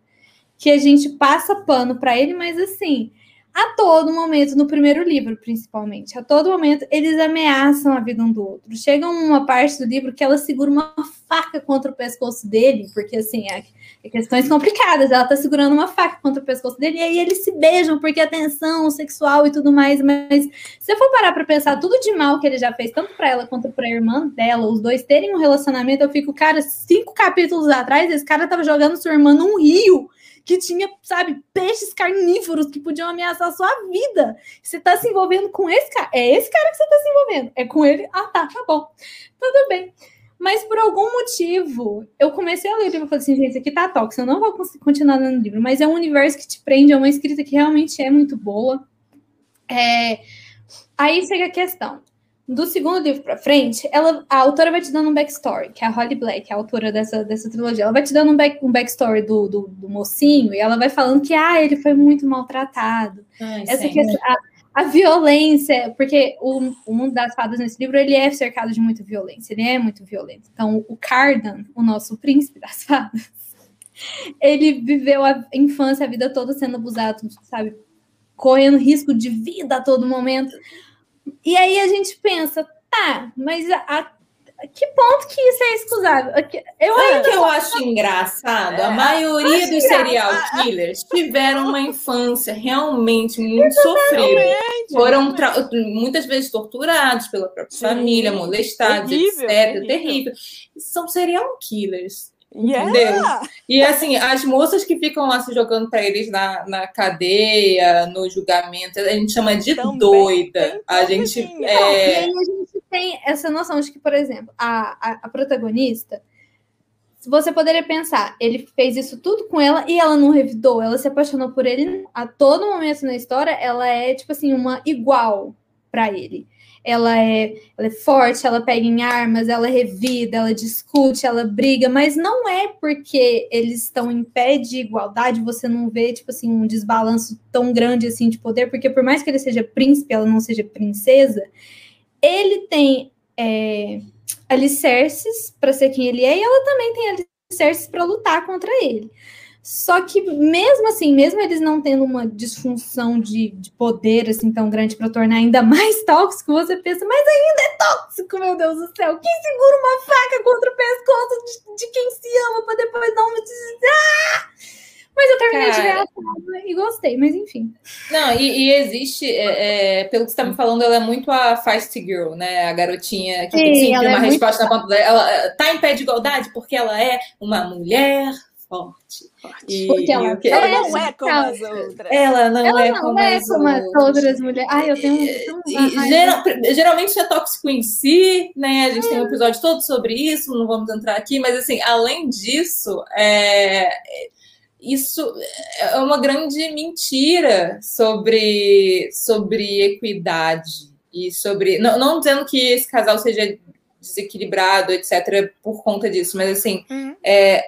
que a gente passa pano para ele, mas assim, a todo momento, no primeiro livro, principalmente, a todo momento, eles ameaçam a vida um do outro. Chega uma parte do livro que ela segura uma faca contra o pescoço dele, porque assim, é, é questões complicadas. Ela tá segurando uma faca contra o pescoço dele, e aí eles se beijam porque a tensão sexual e tudo mais. Mas se você for parar pra pensar tudo de mal que ele já fez, tanto para ela quanto pra irmã dela, os dois terem um relacionamento, eu fico, cara, cinco capítulos atrás, esse cara tava jogando sua irmã num rio que tinha, sabe, peixes carnívoros que podiam ameaçar a sua vida. Você tá se envolvendo com esse cara. É esse cara que você tá se envolvendo. É com ele. Ah, tá, tá bom. Tudo bem. Mas por algum motivo, eu comecei a ler o livro e falei assim, gente, isso aqui tá tóxico, eu não vou continuar lendo o livro, mas é um universo que te prende, é uma escrita que realmente é muito boa. É... Aí chega a questão do segundo livro para frente, ela, a autora vai te dando um backstory, que é a Holly Black, a autora dessa, dessa trilogia. Ela vai te dando um, back, um backstory do, do, do mocinho e ela vai falando que ah, ele foi muito maltratado. Ai, Essa questão, a, a, violência, porque o, o mundo das fadas nesse livro ele é cercado de muita violência, ele é muito violento. Então, o Cardan, o nosso príncipe das fadas, ele viveu a infância, a vida toda sendo abusado, sabe? Correndo risco de vida a todo momento. E aí a gente pensa, tá, mas a, a que ponto que isso é excusável? Eu Sabe que eu acho engraçado? É, a maioria dos serial killers tiveram uma infância realmente muito sofrida. Foram muitas vezes torturados pela própria Sim, família, molestados, terrível, etc. Terrível. terrível. São serial killers. Entendeu? E assim, as moças que ficam lá se jogando para eles na, na cadeia, no julgamento, a gente chama de Também doida. A gente, é... Não, e aí a gente tem essa noção de que, por exemplo, a, a, a protagonista, você poderia pensar, ele fez isso tudo com ela e ela não revidou, ela se apaixonou por ele a todo momento na história, ela é tipo assim, uma igual para ele ela é, ela é forte, ela pega em armas, ela revida, ela discute, ela briga, mas não é porque eles estão em pé de igualdade, você não vê, tipo assim, um desbalanço tão grande assim de poder, porque por mais que ele seja príncipe, ela não seja princesa, ele tem é, alicerces para ser quem ele é, e ela também tem alicerces para lutar contra ele. Só que mesmo assim, mesmo eles não tendo uma disfunção de, de poder assim tão grande para tornar ainda mais tóxico, você pensa, mas ainda é tóxico, meu Deus do céu. Quem segura uma faca contra o pescoço de, de quem se ama para depois não me. Ah! Mas eu terminei Cara, de ver a saga e gostei, mas enfim. Não, e, e existe, é, é, pelo que você está me falando, ela é muito a Feisty Girl, né? A garotinha que Sim, tem sempre uma é resposta muito... na ponta dela. Ela tá em pé de igualdade porque ela é uma mulher forte. forte. E, Porque ela, que, ela não é como as outras. Ela não ela é não como, é as, como as outras mulheres. Ai, eu tenho um. E, geral, geralmente é tóxico em si, né? A gente tem um é. episódio todo sobre isso, não vamos entrar aqui, mas assim, além disso, é, isso é uma grande mentira sobre, sobre equidade e sobre. Não, não dizendo que esse casal seja desequilibrado, etc., por conta disso. Mas assim, uhum. é,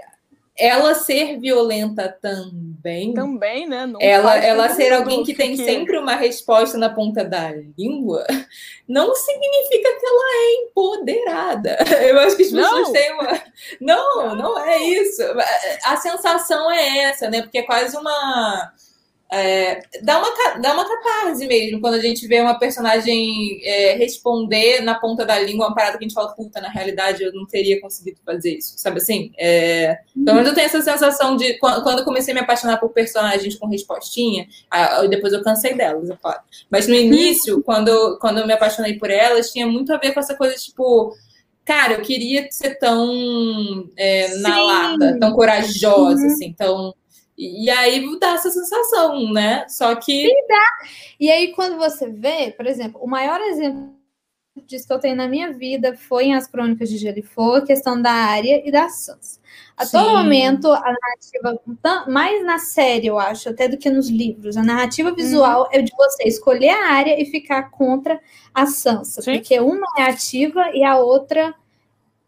ela ser violenta também. Também, né? Não ela ela ser alguém que tem sempre uma resposta na ponta da língua não significa que ela é empoderada. Eu acho que as pessoas não. têm uma. Não, não é isso. A sensação é essa, né? Porque é quase uma é, dá, uma, dá uma catarse mesmo quando a gente vê uma personagem é, responder na ponta da língua uma parada que a gente fala, puta, na realidade eu não teria conseguido fazer isso, sabe assim? É, pelo menos eu tenho essa sensação de quando eu comecei a me apaixonar por personagens com respostinha, depois eu cansei delas, é claro. Mas no início, quando, quando eu me apaixonei por elas, tinha muito a ver com essa coisa, tipo, cara, eu queria ser tão é, na lata, tão corajosa, uhum. assim, tão e aí dá essa sensação, né? Só que. Sim, dá. E aí, quando você vê, por exemplo, o maior exemplo disso que eu tenho na minha vida foi em As Crônicas de Gelo e Fogo, a questão da área e da Sansa. A Sim. todo momento, a narrativa, mais na série, eu acho, até do que nos livros, a narrativa visual hum. é de você escolher a área e ficar contra a Sansa. Sim. Porque uma é ativa e a outra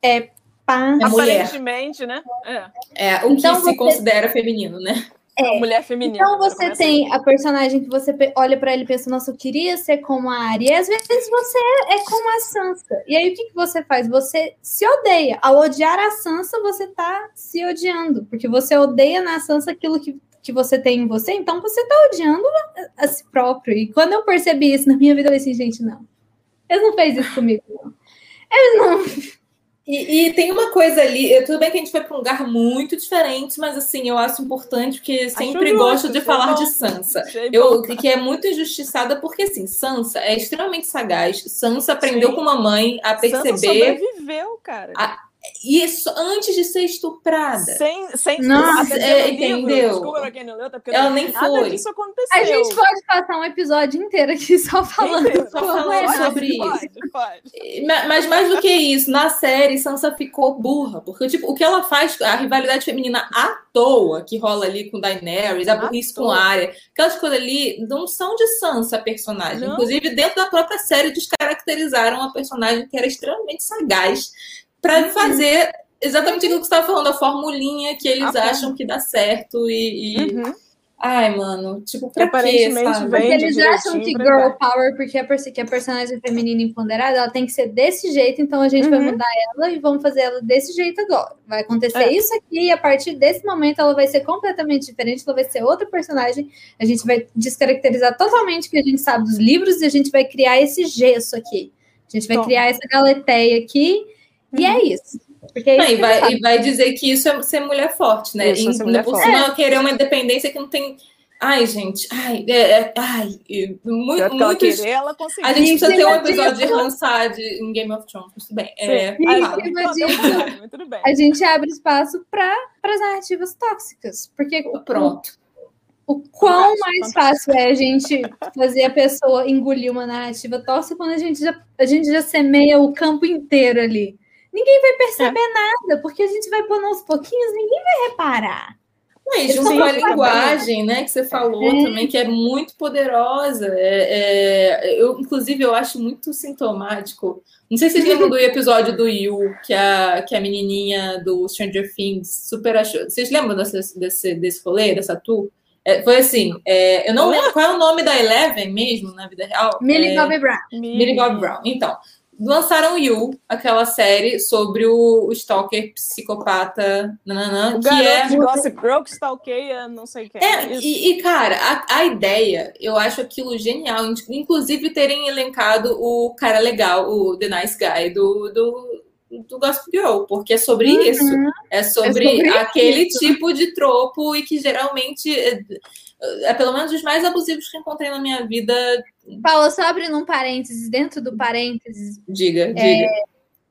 é pá. Aparentemente, né? É, é o então, que você... se considera feminino, né? É. mulher feminina. Então você tem a personagem que você olha para ele e pensa, nossa, eu queria ser como a Arya. E às vezes você é como a Sansa. E aí o que, que você faz? Você se odeia. Ao odiar a Sansa, você tá se odiando. Porque você odeia na Sansa aquilo que, que você tem em você, então você tá odiando a, a si próprio. E quando eu percebi isso na minha vida, eu falei assim, gente, não. Eles não fez isso comigo, não. Eles não. E, e, tem uma coisa ali, tudo bem que a gente foi para um lugar muito diferente, mas assim, eu acho importante porque sempre gosto de falar de Sansa. Eu, que é muito injustiçada, porque assim, Sansa é extremamente sagaz. Sansa aprendeu Sim. com uma mãe a perceber. Sansa sobreviveu, cara. A, isso antes de ser estuprada. Sem, sem Nossa, é, entendeu? Desculpa pra quem não leu, tá porque ela nem foi. Isso aconteceu. A gente pode passar um episódio inteiro aqui só falando, só falando sobre isso. Pode, pode. Mas mais do que isso, na série Sansa ficou burra, porque tipo, o que ela faz, a rivalidade feminina à toa que rola ali com Daenerys, a burrice com Arya, aquelas coisas ali não são de Sansa a personagem. Não. Inclusive dentro da própria série descaracterizaram a personagem que era extremamente sagaz para uhum. fazer exatamente aquilo que você estava falando, a formulinha que eles ah, acham que dá certo e. e... Uhum. Ai, mano, tipo, pra Aparentemente quê, sabe? Porque eles acham que girl power, porque a, que a personagem feminina empoderada, ela tem que ser desse jeito, então a gente uhum. vai mudar ela e vamos fazer ela desse jeito agora. Vai acontecer é. isso aqui e a partir desse momento ela vai ser completamente diferente, ela vai ser outra personagem, a gente vai descaracterizar totalmente o que a gente sabe dos livros e a gente vai criar esse gesso aqui. A gente vai Tom. criar essa galeteia aqui e é isso. Porque é isso e, vai, e vai dizer que isso é ser mulher forte, né? Isso, e, mulher por forte. cima, é. querer uma independência que não tem. Ai, gente, ai, é, é, ai, muito, muitos... Querer, ela a gente precisa ter um episódio de Hansard em Game of Thrones, tudo bem. É, e disso, tudo bem. a gente abre espaço para as narrativas tóxicas, porque pronto. O, o quão mais fácil é a gente fazer a pessoa engolir uma narrativa tóxica quando a gente já, a gente já semeia o campo inteiro ali ninguém vai perceber é. nada, porque a gente vai pôr aos pouquinhos, ninguém vai reparar. Não, junto com a linguagem, né, que você falou é. também, que é muito poderosa. É, é, eu, inclusive, eu acho muito sintomático. Não sei se vocês lembram do episódio do Yu, que a, que a menininha do Stranger Things super achou. Vocês lembram desse, desse, desse rolê, dessa tour? É, foi assim, é, eu não lembro qual é o nome da Eleven mesmo na vida real. Millie Bobby Brown. Millie Bobby Brown. Então, lançaram You, aquela série sobre o, o stalker psicopata, nananã, o que é de Gossip Girl que stalkeia, não sei quem. É, e, e, cara, a, a, ideia, eu acho aquilo genial, inclusive terem elencado o cara legal, o The Nice Guy do, do, do Gossip Girl, porque é sobre uhum. isso, é sobre, é sobre aquele isso. tipo de tropo e que geralmente é, é pelo menos os mais abusivos que encontrei na minha vida Paula, só abrindo um parênteses, dentro do parênteses. Diga, é, diga.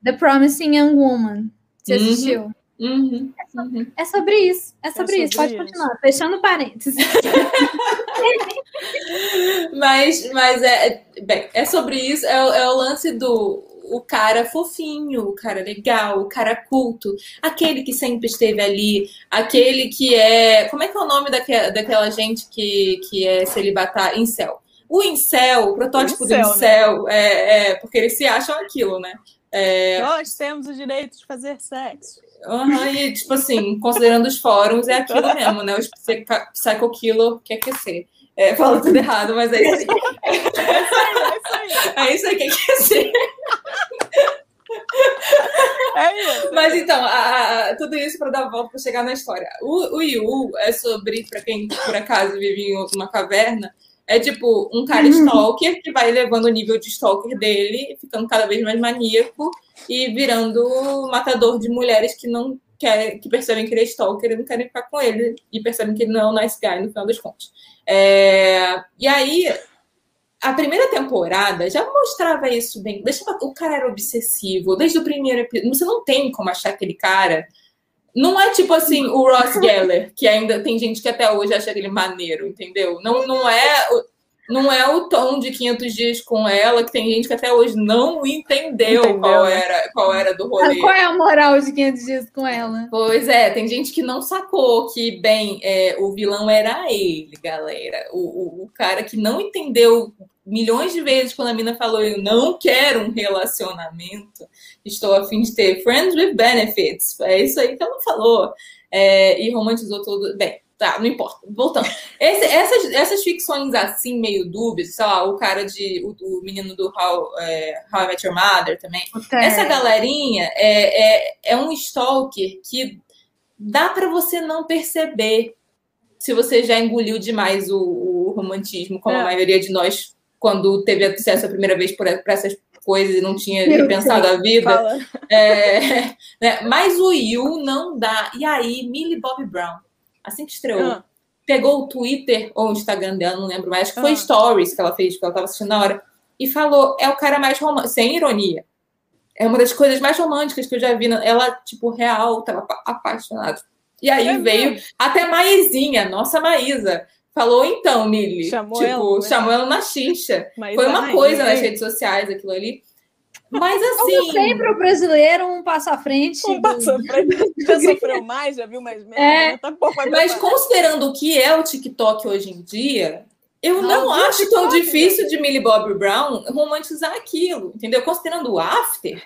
The Promising Young Woman. Você uhum. assistiu? Uhum, é, so, uhum. é, sobre isso. É sobre, é sobre isso. Pode isso. continuar. Fechando parênteses. mas, mas é, bem, é sobre isso. É, é o lance do o cara fofinho, o cara legal, o cara culto, aquele que sempre esteve ali, aquele que é. Como é que é o nome daquela, daquela gente que, que é celibatar? Incel. O incel, o protótipo incel, do incel, né? é, é, porque eles se acham aquilo, né? É... Nós temos o direito de fazer sexo. Uhum, e, tipo assim, considerando os fóruns, é aquilo mesmo, né? O Psycho Killer quer aquecer. É, falo tudo errado, mas é isso aí. É isso aí, é isso aí. que. É isso. Mas então, a, a, tudo isso para dar volta para chegar na história. O, o Yu é sobre, para quem por acaso vive em uma caverna, é tipo um cara uhum. stalker que vai levando o nível de stalker dele, ficando cada vez mais maníaco e virando matador de mulheres que não quer, que percebem que ele é stalker e não querem ficar com ele e percebem que ele não é um nice guy no final das contas. É, e aí, a primeira temporada já mostrava isso bem. Deixava, o cara era obsessivo desde o primeiro episódio. Você não tem como achar aquele cara. Não é tipo assim o Ross Geller, que ainda tem gente que até hoje acha ele maneiro, entendeu? Não, não é não é o tom de 500 dias com ela, que tem gente que até hoje não entendeu, entendeu qual, né? era, qual era do rolê. Qual é a moral de 500 dias com ela? Pois é, tem gente que não sacou que, bem, é, o vilão era ele, galera. O, o, o, cara que não entendeu milhões de vezes quando a mina falou eu não quero um relacionamento, estou a fim de ter friends with benefits. É isso aí que ela falou. É, e romantizou tudo. Bem, Tá, não importa. Voltando. Esse, essas, essas ficções assim, meio dúbias, sei lá, o cara de. O, o menino do How, é, How I Met Your Mother também. Okay. Essa galerinha é, é, é um stalker que dá para você não perceber se você já engoliu demais o, o romantismo, como é. a maioria de nós, quando teve acesso a primeira vez por, por essas coisas e não tinha Meu pensado a vida. É, né? Mas o Yu não dá. E aí, Millie Bobby Brown assim que estreou, ah. pegou o Twitter ou o Instagram dela, não lembro mais, acho que foi ah. Stories que ela fez, que ela estava assistindo na hora, e falou: é o cara mais romântico, sem ironia. É uma das coisas mais românticas que eu já vi. Ela, tipo, real, tava apaixonada. E aí é veio mesmo? até Maisinha, nossa Maísa. Falou então, Mili. Chamou tipo, ela. Né? Chamou ela na xixa. Foi uma coisa nas redes sociais, aquilo ali. Mas assim. Como sempre, o brasileiro um passo à frente. Um passo à frente. Já sofreu mais, já viu mais merda. É. Né? Tá mas considerando o que é o TikTok hoje em dia, eu não, não acho tão difícil de Millie Bobby Brown romantizar aquilo, entendeu? Considerando o After,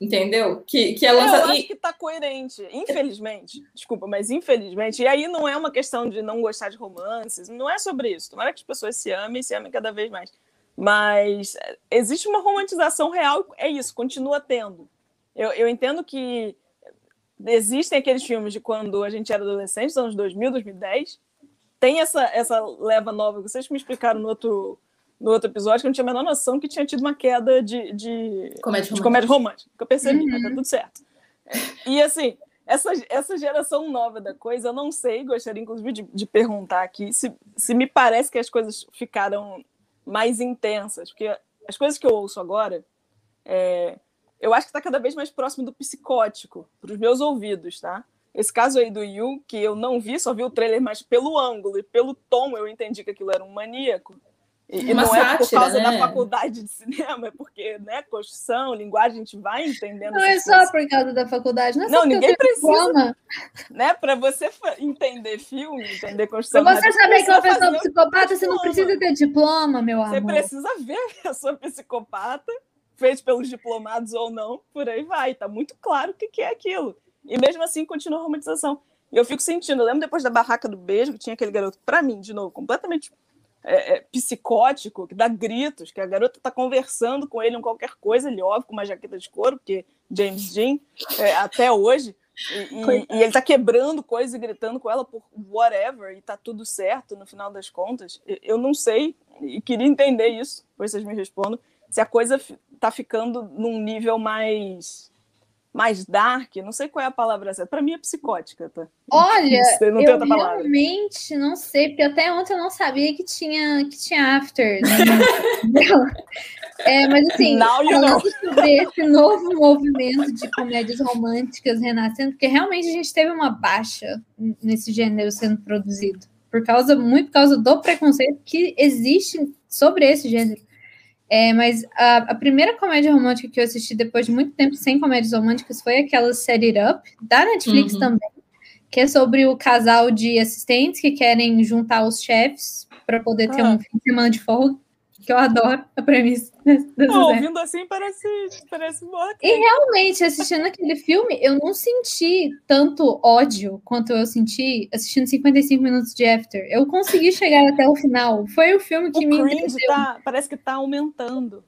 entendeu? Que, que é lançado. Eu acho que tá coerente, infelizmente. Desculpa, mas infelizmente. E aí não é uma questão de não gostar de romances, não é sobre isso. Tomara que as pessoas se amem e se amem cada vez mais. Mas existe uma romantização real, é isso, continua tendo. Eu, eu entendo que existem aqueles filmes de quando a gente era adolescente, anos 2000, 2010. Tem essa, essa leva nova, vocês me explicaram no outro, no outro episódio, que eu não tinha a menor noção que tinha tido uma queda de, de, comédia, de comédia romântica. Que eu percebi, uhum. mas tá tudo certo. E assim, essa, essa geração nova da coisa, eu não sei, gostaria inclusive de, de perguntar aqui se, se me parece que as coisas ficaram mais intensas, porque as coisas que eu ouço agora, é, eu acho que está cada vez mais próximo do psicótico, para os meus ouvidos, tá? Esse caso aí do Yu, que eu não vi, só vi o trailer, mas pelo ângulo e pelo tom eu entendi que aquilo era um maníaco. E, e não sátira, é por causa né? da faculdade de cinema, é porque, né, construção, linguagem, a gente vai entendendo. Não é só por causa da faculdade, não é Não, ninguém precisa. Diploma. Né, para você entender filme, entender construção. Pra você saber que uma pessoa é psicopata, você não precisa ter diploma, meu amor. Você precisa ver a pessoa psicopata, feito pelos diplomados ou não, por aí vai. Tá muito claro o que é aquilo. E mesmo assim continua a romantização. E eu fico sentindo, eu lembro depois da barraca do beijo, que tinha aquele garoto, para mim, de novo, completamente é, é, psicótico, que dá gritos, que a garota está conversando com ele em qualquer coisa, ele óbvio com uma jaqueta de couro, porque James Dean, é, até hoje, e, e, e ele está quebrando coisas e gritando com ela por whatever, e está tudo certo no final das contas. Eu não sei, e queria entender isso, depois vocês me respondam, se a coisa está ficando num nível mais mais dark, não sei qual é a palavra certa. Para mim é psicótica, tá? Olha, não, não eu realmente não sei, porque até ontem eu não sabia que tinha que tinha after. Né? é, mas assim, falando sobre esse novo movimento de comédias românticas renascendo, porque realmente a gente teve uma baixa nesse gênero sendo produzido, por causa muito por causa do preconceito que existe sobre esse gênero. É, mas a, a, primeira comédia romântica que eu assisti depois de muito tempo sem comédias românticas foi aquela Set It Up, da Netflix uhum. também, que é sobre o casal de assistentes que querem juntar os chefes para poder ter ah. um fim de semana de folga. Que eu adoro a premissa Pô, ouvindo assim parece, parece boa. E realmente, assistindo aquele filme, eu não senti tanto ódio quanto eu senti assistindo 55 minutos de After. Eu consegui chegar até o final. Foi o filme que o me cringe tá, parece que tá aumentando.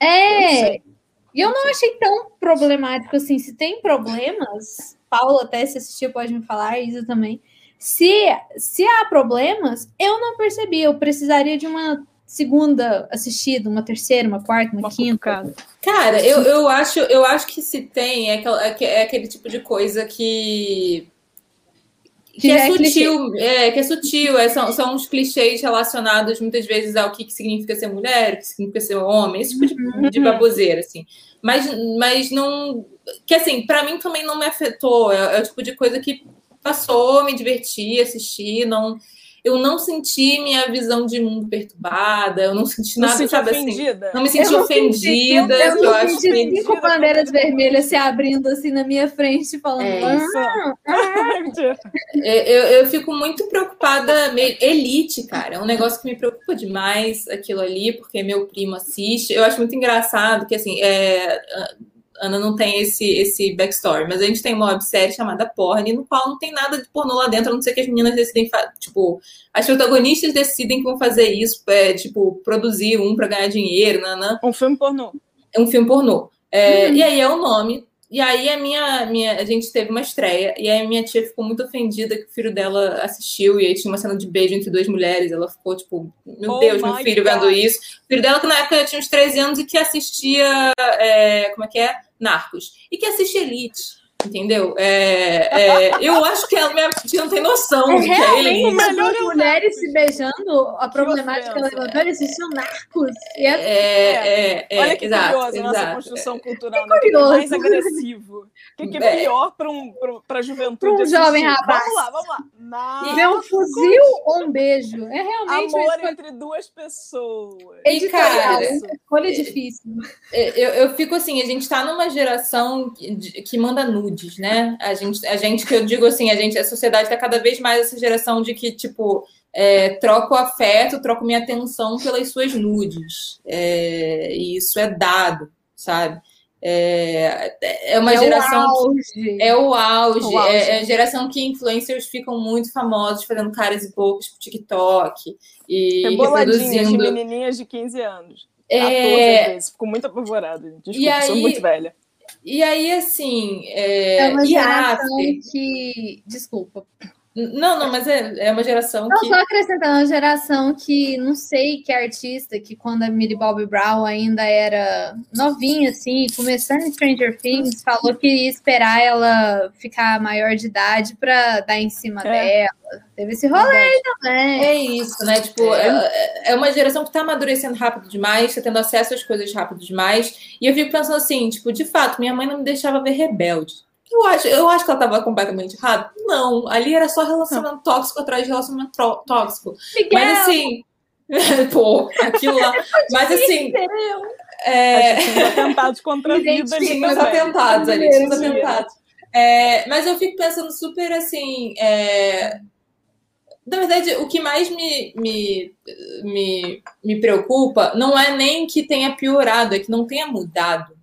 É. E eu não achei tão problemático assim. Se tem problemas, Paulo até se assistiu pode me falar, Isa também. Se, se há problemas, eu não percebi. Eu precisaria de uma segunda assistida, uma terceira, uma quarta, uma, uma quinta. Cara, eu, eu, acho, eu acho que se tem, é, é, é aquele tipo de coisa que que, é, é sutil, é, que é sutil, é, são, são uns clichês relacionados muitas vezes ao que, que significa ser mulher, o que significa ser homem, esse tipo de, uhum. de baboseira, assim. Mas, mas não. Que assim, para mim também não me afetou. É, é, o tipo de coisa que passou, me diverti, assisti, não eu não senti minha visão de mundo perturbada, eu não senti nada, não sabe ofendida. assim. Não me senti eu ofendida. eu, eu, eu senti cinco bandeiras vermelhas se abrindo assim na minha frente, falando. É ah, ah. eu, eu fico muito preocupada. Elite, cara, é um negócio que me preocupa demais aquilo ali, porque meu primo assiste. Eu acho muito engraçado que assim. É, Ana não tem esse, esse backstory, mas a gente tem uma websérie chamada Porn, no qual não tem nada de pornô lá dentro, a não ser que as meninas decidem, tipo, as protagonistas decidem que vão fazer isso, é, tipo, produzir um para ganhar dinheiro, nanã. Um filme pornô. É um filme pornô. É, uhum. E aí é o nome. E aí a minha, minha, a gente teve uma estreia, e aí a minha tia ficou muito ofendida que o filho dela assistiu, e aí tinha uma cena de beijo entre duas mulheres, ela ficou tipo, meu oh Deus, meu filho God. vendo isso. O filho dela, que na época tinha uns 13 anos e que assistia, é, como é que é? Narcos. E que assiste Elite entendeu? É, é, eu acho que a minha tia não tem noção é, de que é ele. Melhor mulheres se beijando, a problemática levantou, eles são narcos. É, é, é, Olha que exato, curioso exato. a nossa construção cultural, né? é mais agressivo. O que, é pior para um, a juventude? Para um jovem rapaz. Vamos lá, vamos lá. Narcos. Ver um fuzil ou um beijo? É realmente. Amor entre duas pessoas. E, cara, escolha difícil. Eu, eu fico assim, a gente está numa geração que, que manda nude nudes, né? A gente, a gente que eu digo assim, a gente, a sociedade está cada vez mais essa geração de que, tipo, é, troco afeto, troco minha atenção pelas suas nudes. É, e isso é dado, sabe? É, é uma é geração. O que, é o auge. O auge. É, é, a geração que influencers ficam muito famosos fazendo caras e bocas pro TikTok e reproduzindo. de menininhas de 15 anos. É... vezes. Fico muito apavorada. Desculpa, aí, sou muito velha. E aí, assim. É, é uma geração que. Desculpa. Não, não, mas é, é uma geração não, que. Só acrescentando, uma geração que não sei que artista, que quando a Millie Bobby Brown ainda era novinha, assim, começando em Stranger Things, falou que ia esperar ela ficar maior de idade para dar em cima é. dela. Teve esse rolê também. É isso, né? Tipo, é, é, é uma geração que tá amadurecendo rápido demais, tá tendo acesso às coisas rápido demais. E eu fico pensando assim, tipo, de fato, minha mãe não me deixava ver rebelde. Eu acho, eu acho que ela estava completamente errada. Não, ali era só relacionamento tóxico atrás de relacionamento tóxico. Miguel. Mas assim, pô, aquilo lá. Mas assim. É... Tinha atentados contra a vida ali. Tinha atentados ali, tinha atentados. É, mas eu fico pensando super assim. É... Na verdade, o que mais me, me, me, me preocupa não é nem que tenha piorado, é que não tenha mudado.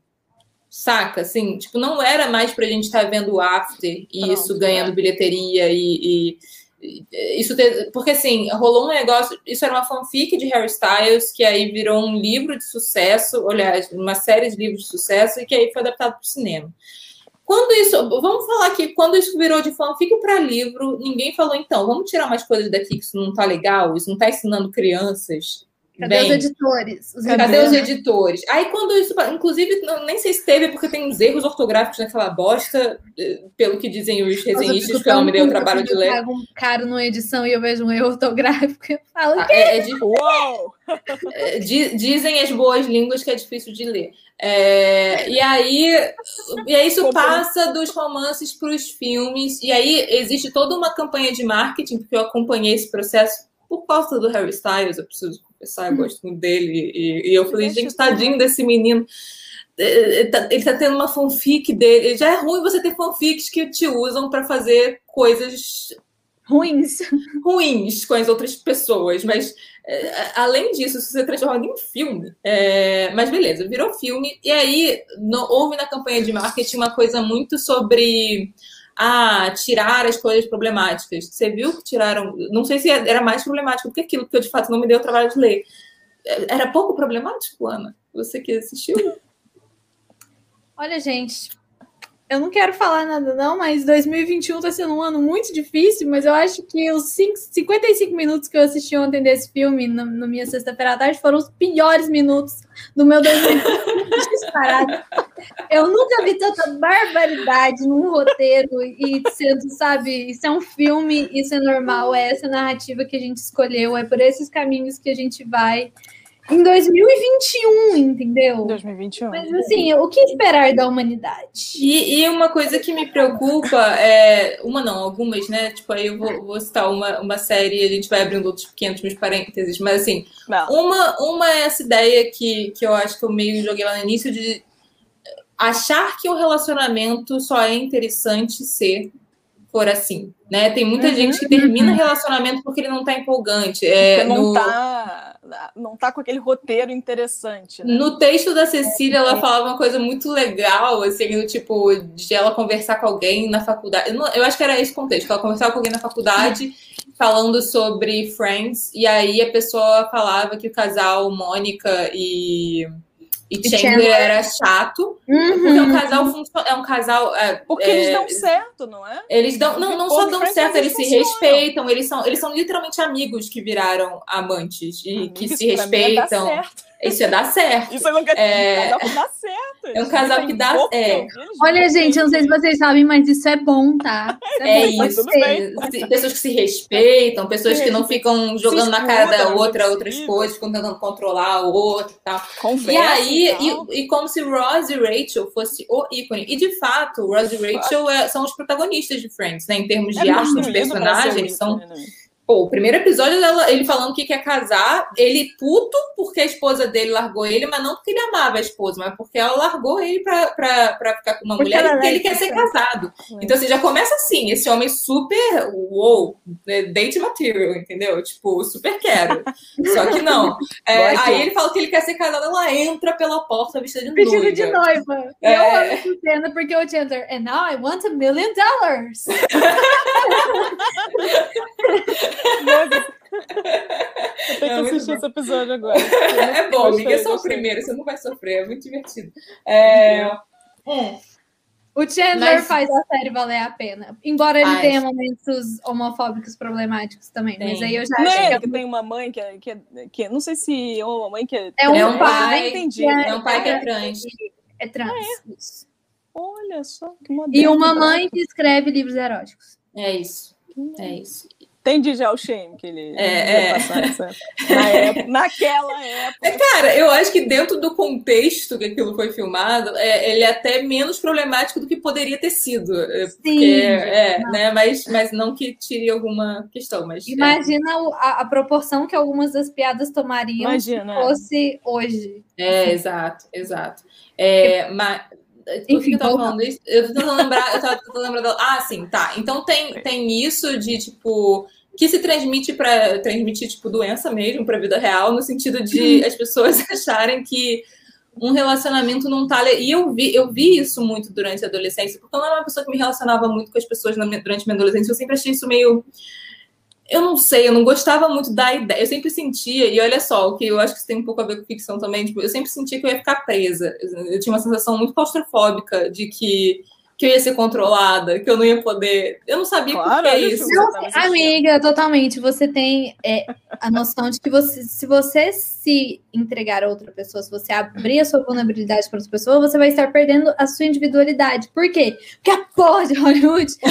Saca? Assim, tipo, não era mais pra gente estar tá vendo o after e Pronto, isso ganhando é. bilheteria e, e, isso ter, porque assim, rolou um negócio, isso era uma fanfic de Harry Styles, que aí virou um livro de sucesso, aliás, uma série de livros de sucesso, e que aí foi adaptado para o cinema. Quando isso, vamos falar que quando isso virou de fanfic para livro, ninguém falou, então, vamos tirar umas coisas daqui que isso não tá legal, isso não tá ensinando crianças Cadê Bem, os editores? Os cadê editores? os editores? Aí quando isso, inclusive, não, nem sei se teve, porque tem uns erros ortográficos naquela bosta, eh, pelo que dizem os resenhistas, que eu não me dei o trabalho de ler. Eu pago um caro numa edição e eu vejo um erro ortográfico, eu falo, ah, é, é de... Uou! É, dizem as boas línguas que é difícil de ler. É, e aí, e aí isso passa dos romances para os filmes, e aí existe toda uma campanha de marketing, porque eu acompanhei esse processo por causa do Harry Styles, eu preciso confessar, eu gosto muito dele. E, e eu falei, gente, tadinho desse menino. É, é, tá, ele tá tendo uma fanfic dele. Já é ruim você ter fanfics que te usam para fazer coisas ruins. ruins com as outras pessoas, mas é, além disso, isso se transforma em um filme. É, mas beleza, virou filme. E aí no, houve na campanha de marketing uma coisa muito sobre ah, tirar as coisas problemáticas. Você viu que tiraram. Não sei se era mais problemático do que aquilo, porque eu de fato não me deu o trabalho de ler. Era pouco problemático, Ana? Você que assistiu? Olha, gente, eu não quero falar nada, não, mas 2021 está sendo um ano muito difícil, mas eu acho que os 5, 55 minutos que eu assisti ontem desse filme, na, na minha sexta-feira à tarde, foram os piores minutos do meu 2021 disparado. Eu nunca vi tanta barbaridade num roteiro e sendo, sabe, isso é um filme, isso é normal, é essa narrativa que a gente escolheu, é por esses caminhos que a gente vai em 2021, entendeu? 2021. Mas assim, o que esperar da humanidade? E, e, uma coisa que me preocupa é. Uma não, algumas, né? Tipo, aí eu vou, vou citar uma, uma série, a gente vai abrindo outros pequenos meus parênteses, mas assim, uma, uma é essa ideia que, que eu acho que eu meio joguei lá no início de achar que o relacionamento só é interessante ser for assim, né? Tem muita uhum, gente que termina uhum. relacionamento porque ele não tá empolgante. É, não no... tá não tá com aquele roteiro interessante. Né? No texto da Cecília, ela falava uma coisa muito legal, assim, do tipo, de ela conversar com alguém na faculdade. Eu, não, eu acho que era esse contexto, ela conversava com alguém na faculdade falando sobre Friends, e aí a pessoa falava que o casal Mônica e e Chandler, Chandler era chato, uhum. porque é um casal é um casal é, porque é, eles dão certo, não é? Eles dão não, não só dão certo, eles se respeitam, eles são eles são literalmente amigos que viraram amantes e Amigos, que se respeitam. Isso ia dar certo. Isso não quer é... um casal que dá certo. É um casal que dá é. Olha, gente, eu não sei se vocês sabem, mas isso é bom, tá? é, é isso. Pessoas que se respeitam, pessoas que não ficam jogando na cara da outra outras coisas, ficam tentando controlar o outro e tal. Conversa, e aí, e, e, como se Ross e Rachel fosse o ícone. E de fato, Ross e Rachel é, são os protagonistas de Friends, né? Em termos de é arte dos personagens, são. Né? Pô, o primeiro episódio dela, ele falando que quer casar, ele puto porque a esposa dele largou ele, mas não porque ele amava a esposa, mas porque ela largou ele pra, pra, pra ficar com uma porque mulher e porque ele quer ser casado. É. Então, assim, já começa assim, esse homem super, wow, né, date material, entendeu? Tipo, super quero. Só que não. É, aí ele fala que ele quer ser casado, ela entra pela porta vestida de noiva. Vestida de noiva. É... Eu amo essa cena porque o Chandler, and now I want a million dollars. Eu tenho é que assistir bom. esse episódio agora. É bom, amiga, é só o primeiro, você não vai sofrer, é muito divertido. É... Hum. O Chandler Mas... faz a série valer a pena. Embora ele Ai. tenha momentos homofóbicos problemáticos também. Tem. Mas aí eu já não é que, tem uma mãe que é, que, é, que é, Não sei se é uma mãe que é. É um, é um pai. entendi. É, é, um pai que é trans. É trans. Ah. Olha só que moderno. E uma mãe que escreve livros eróticos. É isso. É isso. Tem de gel shame que ele é, é. passar essa, na época, naquela época. É, cara, eu acho que dentro do contexto que aquilo foi filmado, é, ele é até menos problemático do que poderia ter sido. É, Sim, porque, é, né, mas, mas não que tire alguma questão. Mas, é. Imagina a, a, proporção que algumas das piadas tomariam Imagina. se fosse hoje. É, exato, exato. É, mas enfim, eu tava falando isso? Eu tô tentando lembrar, eu tava tentando lembrar Ah, sim, tá. Então tem, tem isso de, tipo, que se transmite para transmitir, tipo, doença mesmo pra vida real, no sentido de uhum. as pessoas acharem que um relacionamento não tá. E eu vi, eu vi isso muito durante a adolescência, porque eu não era uma pessoa que me relacionava muito com as pessoas durante minha adolescência, eu sempre achei isso meio eu não sei, eu não gostava muito da ideia. Eu sempre sentia, e olha só, o que eu acho que isso tem um pouco a ver com ficção também, tipo, eu sempre sentia que eu ia ficar presa. Eu tinha uma sensação muito claustrofóbica de que que eu ia ser controlada, que eu não ia poder. Eu não sabia claro, por que isso. Não, amiga, totalmente. Você tem é, a noção de que você, se você se entregar a outra pessoa, se você abrir a sua vulnerabilidade para outra pessoa, você vai estar perdendo a sua individualidade. Por quê? Porque a porra de Hollywood fez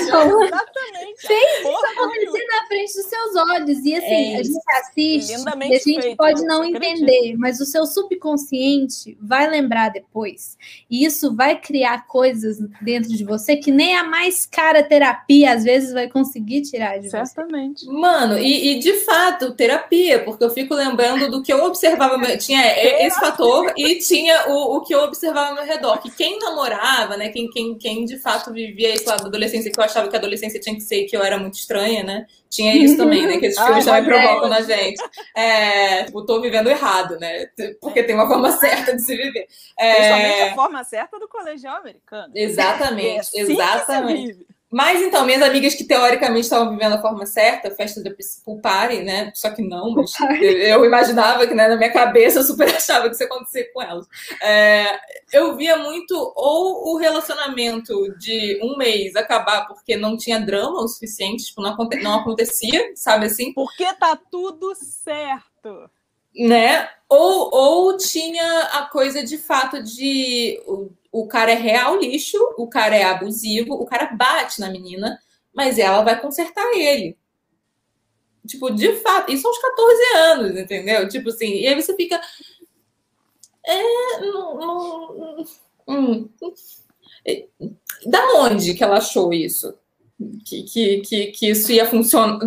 isso acontecer na frente dos seus olhos. E assim, é a gente assiste e a gente feito, pode não entender, mas o seu subconsciente vai lembrar depois. E isso vai criar coisas dentro de você que nem a mais cara terapia às vezes vai conseguir tirar de Certamente. você. Mano, e, e, de fato, terapia, porque eu fico lembrando do que eu observava. Tinha esse fator e tinha o, o que eu observava ao meu redor. Que quem namorava, né? Quem, quem, quem de fato vivia esse lado da adolescência, que eu achava que a adolescência tinha que ser que eu era muito estranha, né? Tinha isso também, né? Que esses filmes também provocam na gente. É, tipo, tô vivendo errado, né? Porque tem uma forma certa de se viver. É... Principalmente a forma certa do colegial americano. Exatamente, é assim exatamente. Mas então, minhas amigas que teoricamente estavam vivendo a forma certa, festa de pool party, né? Só que não, mas eu imaginava que né, na minha cabeça eu super achava que isso ia acontecer com elas. É, eu via muito ou o relacionamento de um mês acabar porque não tinha drama o suficiente, tipo, não, aconte não acontecia, sabe assim? Porque tá tudo certo. Né? Ou, ou tinha a coisa de fato de o cara é real lixo, o cara é abusivo, o cara bate na menina, mas ela vai consertar ele. Tipo, de fato, isso aos 14 anos, entendeu? Tipo assim, e aí você fica. É, não, não, hum, da onde que ela achou isso? Que, que, que, que isso ia funcionar?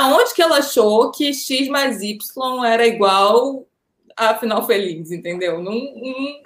Aonde que ela achou que X mais Y era igual a final feliz, entendeu? Não, não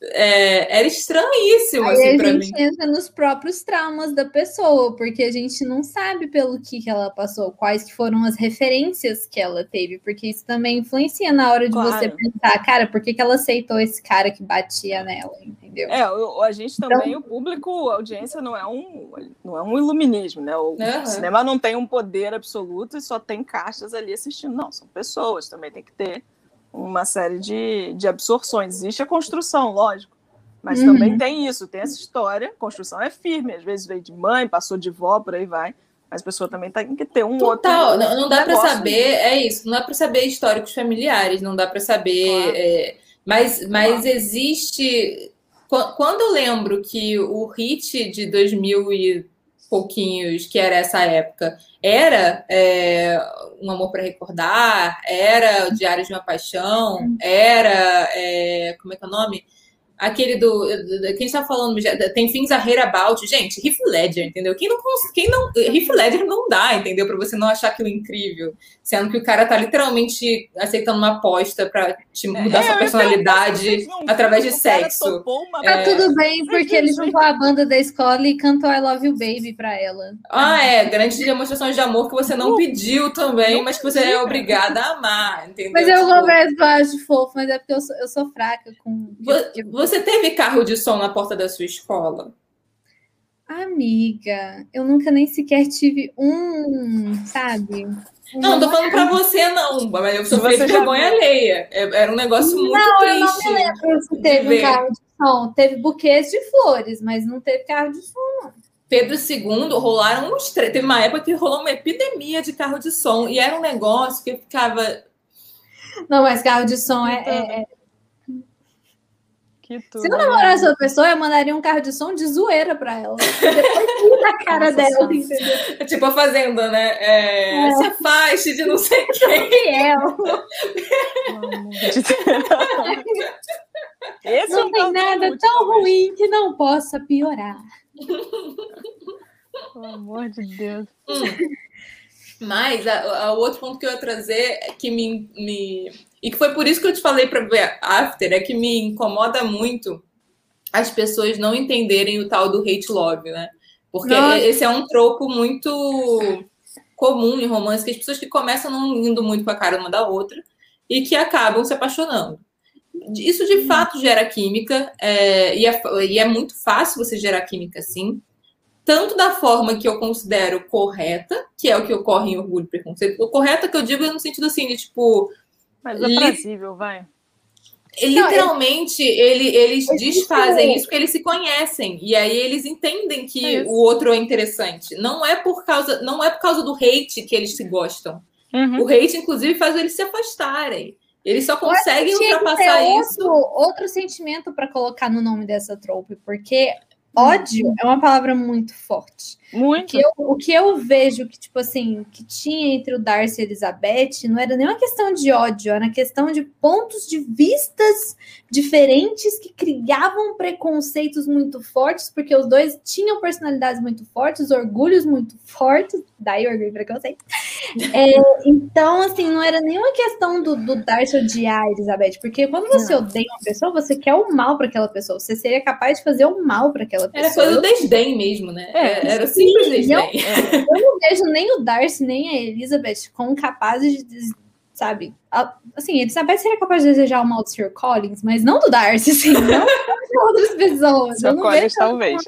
é, era estranhíssimo, Aí assim, para mim. A gente entra nos próprios traumas da pessoa, porque a gente não sabe pelo que, que ela passou, quais que foram as referências que ela teve, porque isso também influencia na hora de claro. você pensar, cara, por que, que ela aceitou esse cara que batia nela, entendeu? É, a gente também, então, o público, a audiência não é um, não é um iluminismo, né? O uhum. cinema não tem um poder absoluto e só tem caixas ali assistindo. Não, são pessoas, também tem que ter uma série de, de absorções. Existe a construção, lógico, mas uhum. também tem isso, tem essa história. construção é firme, às vezes veio de mãe, passou de vó, por aí vai. Mas a pessoa também tem que ter um Total, outro. Não, não dá para saber, é isso, não dá para saber históricos familiares, não dá para saber. Claro. É, mas mas claro. existe. Quando eu lembro que o hit de 2000 e pouquinhos, que era essa época, era é, Um Amor para Recordar, era O Diário de uma Paixão, era. É, como é que é o nome? Aquele do. Quem está falando? Tem Things a Hate About. Gente, Heath Ledger, entendeu? Quem não. Quem não Heath Ledger não dá, entendeu? Para você não achar aquilo incrível. Sendo que o cara tá literalmente aceitando uma aposta para te mudar é, sua personalidade através de sexo. Tá é... tudo bem, porque ele juntou a banda da escola e cantou I Love You Baby para ela. Ah, é. Grandes demonstrações de amor que você não uh, pediu também, mas que você é obrigada a amar, entendeu? Mas eu tipo... converso, eu acho fofo, mas é porque eu sou, eu sou fraca com. Você você teve carro de som na porta da sua escola? Amiga, eu nunca nem sequer tive um, sabe? Não, não tô falando pra você, não, mas eu sofri vergonha alheia. É, era um negócio muito não, triste. Não, eu não me lembro se teve um carro de som. Teve buquês de flores, mas não teve carro de som, não. Pedro II rolaram uns três. Teve uma época que rolou uma epidemia de carro de som. E era um negócio que ficava. Não, mas carro de som é, é, é que tudo, Se eu namorasse outra pessoa, eu mandaria um carro de som de zoeira pra ela. Depois na cara Nossa, dela, entendeu? É tipo a Fazenda, né? É, é. Se afaste de não sei quem. É. Esse não é um tem nada tão ruim que não possa piorar. Pelo amor de Deus. Hum. Mas o outro ponto que eu ia trazer é que me, me e que foi por isso que eu te falei para ver After, é que me incomoda muito as pessoas não entenderem o tal do hate love, né? Porque Nossa. esse é um troco muito comum em romance, que as pessoas que começam não indo muito com a cara uma da outra e que acabam se apaixonando. Isso de fato gera química, é, e, é, e é muito fácil você gerar química assim, tanto da forma que eu considero correta, que é o que ocorre em orgulho e preconceito. O correta que eu digo é no sentido assim, de tipo, mas é aprazível, vai. Literalmente, ele, eles desfazem isso porque eles se conhecem. E aí eles entendem que é o outro é interessante. Não é por causa, não é por causa do hate que eles se gostam. Uhum. O hate, inclusive, faz eles se afastarem. Eles só conseguem ultrapassar isso. Outro, outro sentimento para colocar no nome dessa trope, porque ódio uhum. é uma palavra muito forte. Muito. O que, eu, o que eu vejo que, tipo assim, que tinha entre o Darcy e a Elizabeth não era nenhuma questão de ódio, era questão de pontos de vistas diferentes que criavam preconceitos muito fortes, porque os dois tinham personalidades muito fortes, orgulhos muito fortes, daí orgulho e preconceito. É, então, assim, não era nenhuma questão do, do Darcy odiar a Elizabeth, porque quando você não. odeia uma pessoa, você quer o mal para aquela pessoa, você seria capaz de fazer o mal para aquela pessoa. Era coisa do desdém mesmo, né? É, era simples desdém. Eu, eu não vejo nem o Darcy nem a Elizabeth como capazes de, sabe? Assim, Elizabeth seria capaz de desejar o mal do Sr. Collins, mas não do Darcy, assim, não de outras pessoas. Sr. Collins, talvez.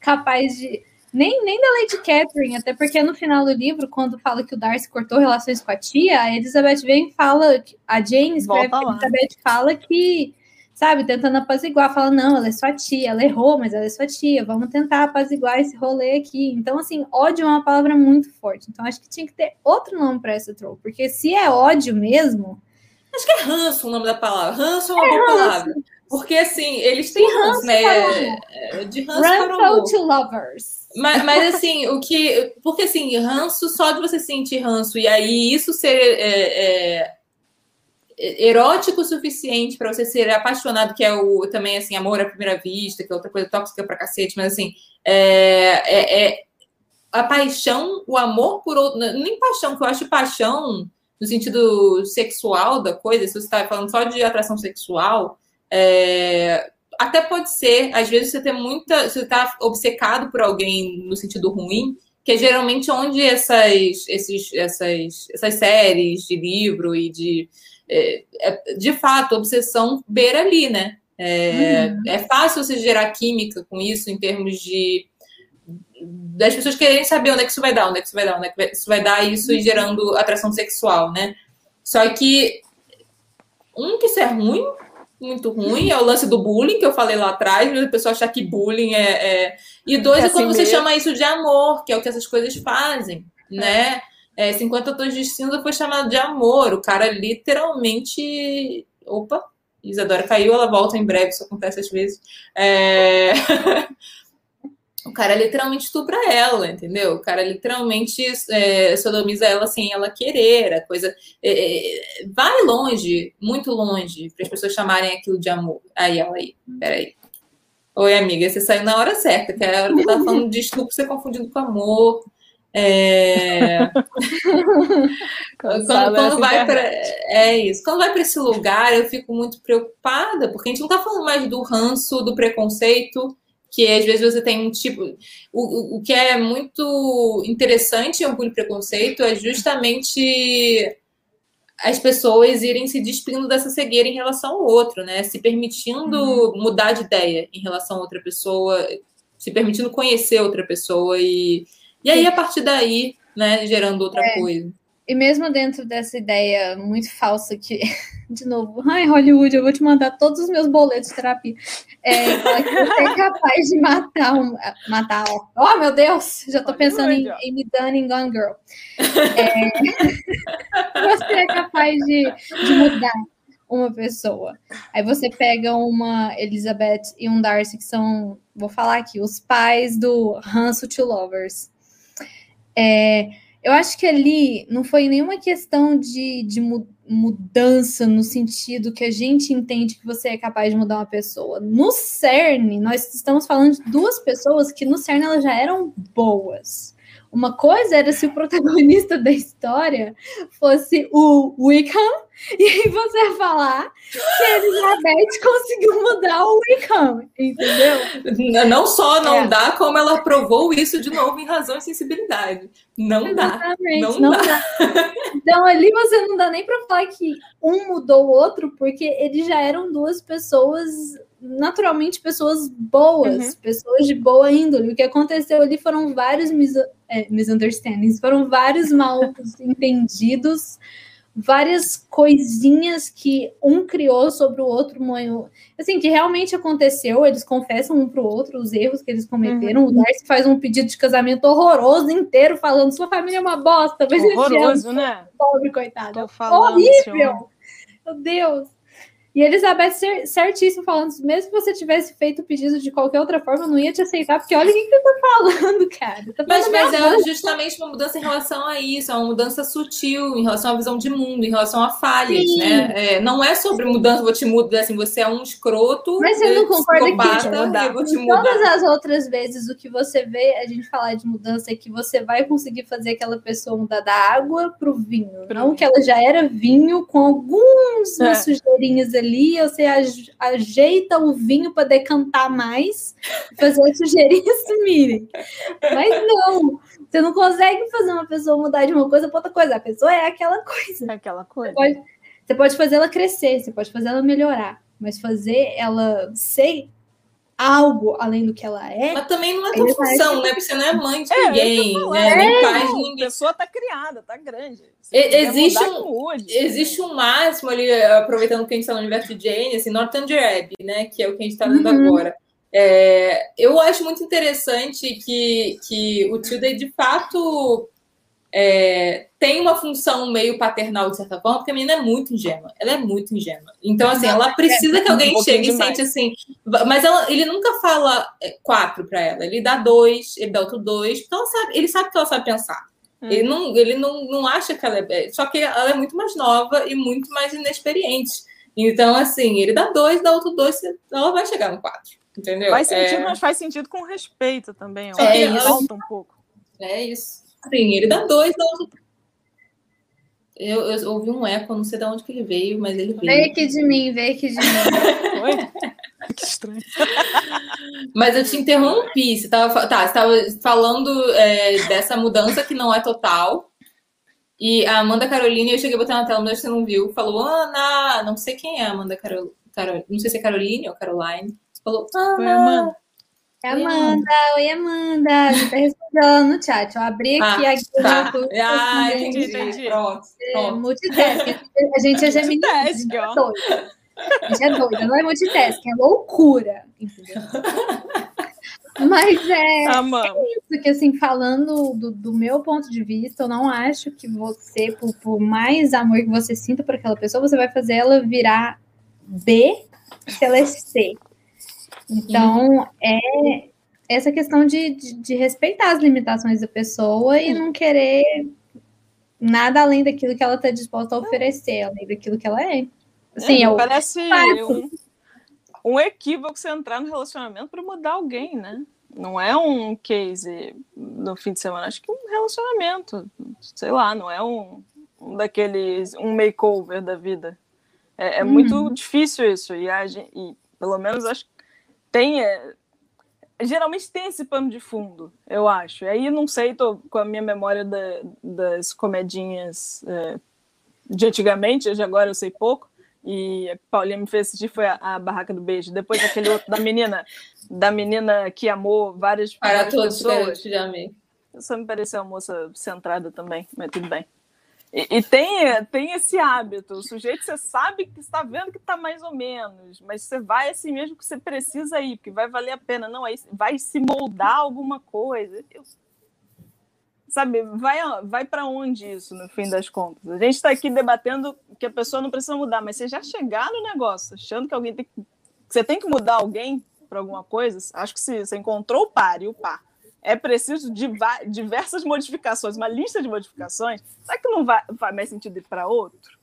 capaz de. Nem, nem da Lady Catherine, até porque no final do livro, quando fala que o Darcy cortou relações com a tia, a Elizabeth vem e fala, a Jane escreve, a Elizabeth fala que sabe, tentando apaziguar, fala, não, ela é sua tia, ela errou, mas ela é sua tia, vamos tentar apaziguar esse rolê aqui. Então, assim, ódio é uma palavra muito forte. Então, acho que tinha que ter outro nome para essa troll, porque se é ódio mesmo. Acho que é ranço o nome da palavra. Ranço é uma é boa ranço. palavra. Porque, assim, eles têm ranço, ranço né? É, de ranço Run to lovers. Mas, mas, assim, o que. Porque, assim, ranço, só de você sentir ranço, e aí isso ser. É, é, erótico o suficiente para você ser apaixonado, que é o também assim, amor à primeira vista, que é outra coisa tóxica pra cacete, mas assim, é, é, é a paixão, o amor por outro, nem paixão, que eu acho paixão no sentido sexual da coisa, se você está falando só de atração sexual, é, até pode ser, às vezes você tem muita, você está obcecado por alguém no sentido ruim, que é geralmente onde essas, esses, essas, essas séries de livro e de é, é, de fato, obsessão beira ali, né? É, uhum. é fácil você gerar química com isso em termos de das pessoas quererem saber onde é que isso vai dar, onde é que isso vai dar, onde é que isso vai dar isso e gerando atração sexual, né? Só que um que isso é ruim, muito ruim, é o lance do bullying que eu falei lá atrás, a pessoa achar que bullying é, é... e dois é, é quando assim você mesmo. chama isso de amor, que é o que essas coisas fazem, né? É, 50 tons de cinza foi chamado de amor. O cara literalmente. Opa, Isadora caiu, ela volta em breve, isso acontece às vezes. É... o cara literalmente estupra ela, entendeu? O cara literalmente é, sodomiza ela sem ela querer, a coisa é, é vai longe, muito longe, para as pessoas chamarem aquilo de amor. Aí, ela aí, peraí. Oi, amiga, você saiu na hora certa, que é a hora que eu tava falando de estupro, você confundindo com amor. É... quando, quando vai para é isso, quando vai para esse lugar, eu fico muito preocupada, porque a gente não está falando mais do ranço, do preconceito, que às vezes você tem um tipo. O, o que é muito interessante em orgulho e preconceito é justamente as pessoas irem se despindo dessa cegueira em relação ao outro, né? Se permitindo uhum. mudar de ideia em relação a outra pessoa, se permitindo conhecer outra pessoa e e aí, a partir daí, né, gerando outra é. coisa. E mesmo dentro dessa ideia muito falsa que, de novo, ai, Hollywood, eu vou te mandar todos os meus boletos de terapia. É, fala que você é capaz de matar um. Matar. Oh, meu Deus! Já tô pensando em, em me dando em Gone Girl. É, você é capaz de, de mudar uma pessoa. Aí você pega uma Elizabeth e um Darcy, que são, vou falar aqui, os pais do Hanso to Lovers. É, eu acho que ali não foi nenhuma questão de, de mudança no sentido que a gente entende que você é capaz de mudar uma pessoa. No CERN, nós estamos falando de duas pessoas que no CERN elas já eram boas. Uma coisa era se o protagonista da história fosse o Wickham, e aí você falar que a Elizabeth conseguiu mudar o Wickham, entendeu? Não só não é. dá, como ela provou isso de novo em razão e sensibilidade. Não Exatamente, dá. Não, não dá. dá. Então ali você não dá nem para falar que um mudou o outro, porque eles já eram duas pessoas naturalmente pessoas boas, uhum. pessoas de boa índole. O que aconteceu ali foram vários mis é, misunderstandings, foram vários mal entendidos, várias coisinhas que um criou sobre o outro, assim, que realmente aconteceu, eles confessam um para o outro os erros que eles cometeram. Uhum. O Darcy faz um pedido de casamento horroroso inteiro, falando sua família é uma bosta, mas horroroso, né? Pobre, coitado. Horrível! Meu Deus! E Elizabeth certíssimo falando, mesmo que você tivesse feito o pedido de qualquer outra forma, eu não ia te aceitar, porque olha o que, que você tá falando, cara. Tá mas mas é justamente uma mudança em relação a isso, é uma mudança sutil em relação à visão de mundo, em relação a falhas, Sim. né? É, não é sobre mudança, vou te mudar, assim, você é um escroto. Mas você não concorda que vou te mudar. todas as outras vezes o que você vê a gente falar de mudança é que você vai conseguir fazer aquela pessoa mudar da água pro vinho. Não que ela já era vinho com alguns é. sujeirinhas ali, você ajeita o vinho para decantar mais, fazer as sujeirinhas sumirem. Mas não, você não consegue fazer uma pessoa mudar de uma coisa para outra coisa. A pessoa é aquela coisa. É aquela coisa. Você pode, você pode fazer ela crescer, você pode fazer ela melhorar, mas fazer ela ser algo além do que ela é. Mas também não é tua função, né? Porque você não é mãe de é, ninguém, né? Nem pai de ninguém. A pessoa tá criada, tá grande. Existe um, existe um máximo ali, aproveitando que a gente está no universo de Jane, assim, Northanger Abbey, né? Que é o que a gente está vendo uhum. agora. É, eu acho muito interessante que, que o Tilda, de fato, é, tem uma função meio paternal, de certa forma, porque a menina é muito ingênua. Ela é muito ingênua. Então, assim, ela precisa que alguém um chegue e sente assim. Mas ela, ele nunca fala é, quatro para ela. Ele dá dois, ele dá outro dois. Então, sabe, ele sabe que ela sabe pensar. Hum. Ele, não, ele não, não acha que ela é. Só que ela é muito mais nova e muito mais inexperiente. Então, assim, ele dá dois, dá outro dois, ela vai chegar no quatro. Entendeu? Faz sentido, é... mas faz sentido com respeito também. Ó. É, falta um pouco. É isso. Sim, ele dá dois, dá outro. Eu, eu, ouvi um eco, não sei de onde que ele veio, mas ele veio. Veio aqui de mim, veio aqui de mim. Foi? que estranho. Mas eu te interrompi. Você estava tá, falando é, dessa mudança que não é total. E a Amanda Carolina, eu cheguei a botar na tela, mas você não viu. Falou, Ana, não sei quem é a Amanda Carol, Carol, não sei se é Caroline ou Caroline. Falou, Ana. Foi Amanda. É Amanda, oi Amanda, tá respondendo no chat. Eu abri aqui ah, a tá. Ah, entendi, entendi. Pronto, É, multitasking. A gente é geminiana. A gente é doida. A gente é doida, não é multitasking, é loucura. Entendeu? Mas é, é, isso que, assim, falando do, do, meu ponto de vista, eu não acho que você, por, por mais amor que você sinta por aquela pessoa, você vai fazer ela virar B se ela é C. Então, é essa questão de, de, de, respeitar as limitações da pessoa e não querer nada além daquilo que ela está disposta a oferecer, além daquilo que ela é. Assim, é, parece um, um equívoco você entrar no relacionamento para mudar alguém, né? Não é um case no fim de semana, acho que um relacionamento, sei lá, não é um, um daqueles, um makeover da vida. É, é uhum. muito difícil isso, e, a e pelo menos acho que tem. É, geralmente tem esse pano de fundo, eu acho. Aí não sei, tô com a minha memória da, das comedinhas é, de antigamente, hoje agora eu sei pouco. E a Paulinha me fez assistir foi a, a, Barraca do Beijo. Depois aquele outro da menina, da menina que amou várias, Para várias todos, pessoas. Te amei. Só me pareceu uma moça centrada também, mas tudo bem. E, e, tem, tem esse hábito, o sujeito você sabe que está vendo que está mais ou menos, mas você vai assim mesmo que você precisa ir, porque vai valer a pena, não, aí vai se moldar alguma coisa. Eu, sabe, vai, vai para onde isso, no fim das contas? A gente está aqui debatendo que a pessoa não precisa mudar, mas você já chegar no negócio achando que alguém tem que. Você tem que mudar alguém para alguma coisa, acho que se você encontrou o par e o par é preciso de diversas modificações, uma lista de modificações, será que não vai, faz mais sentido ir para outro?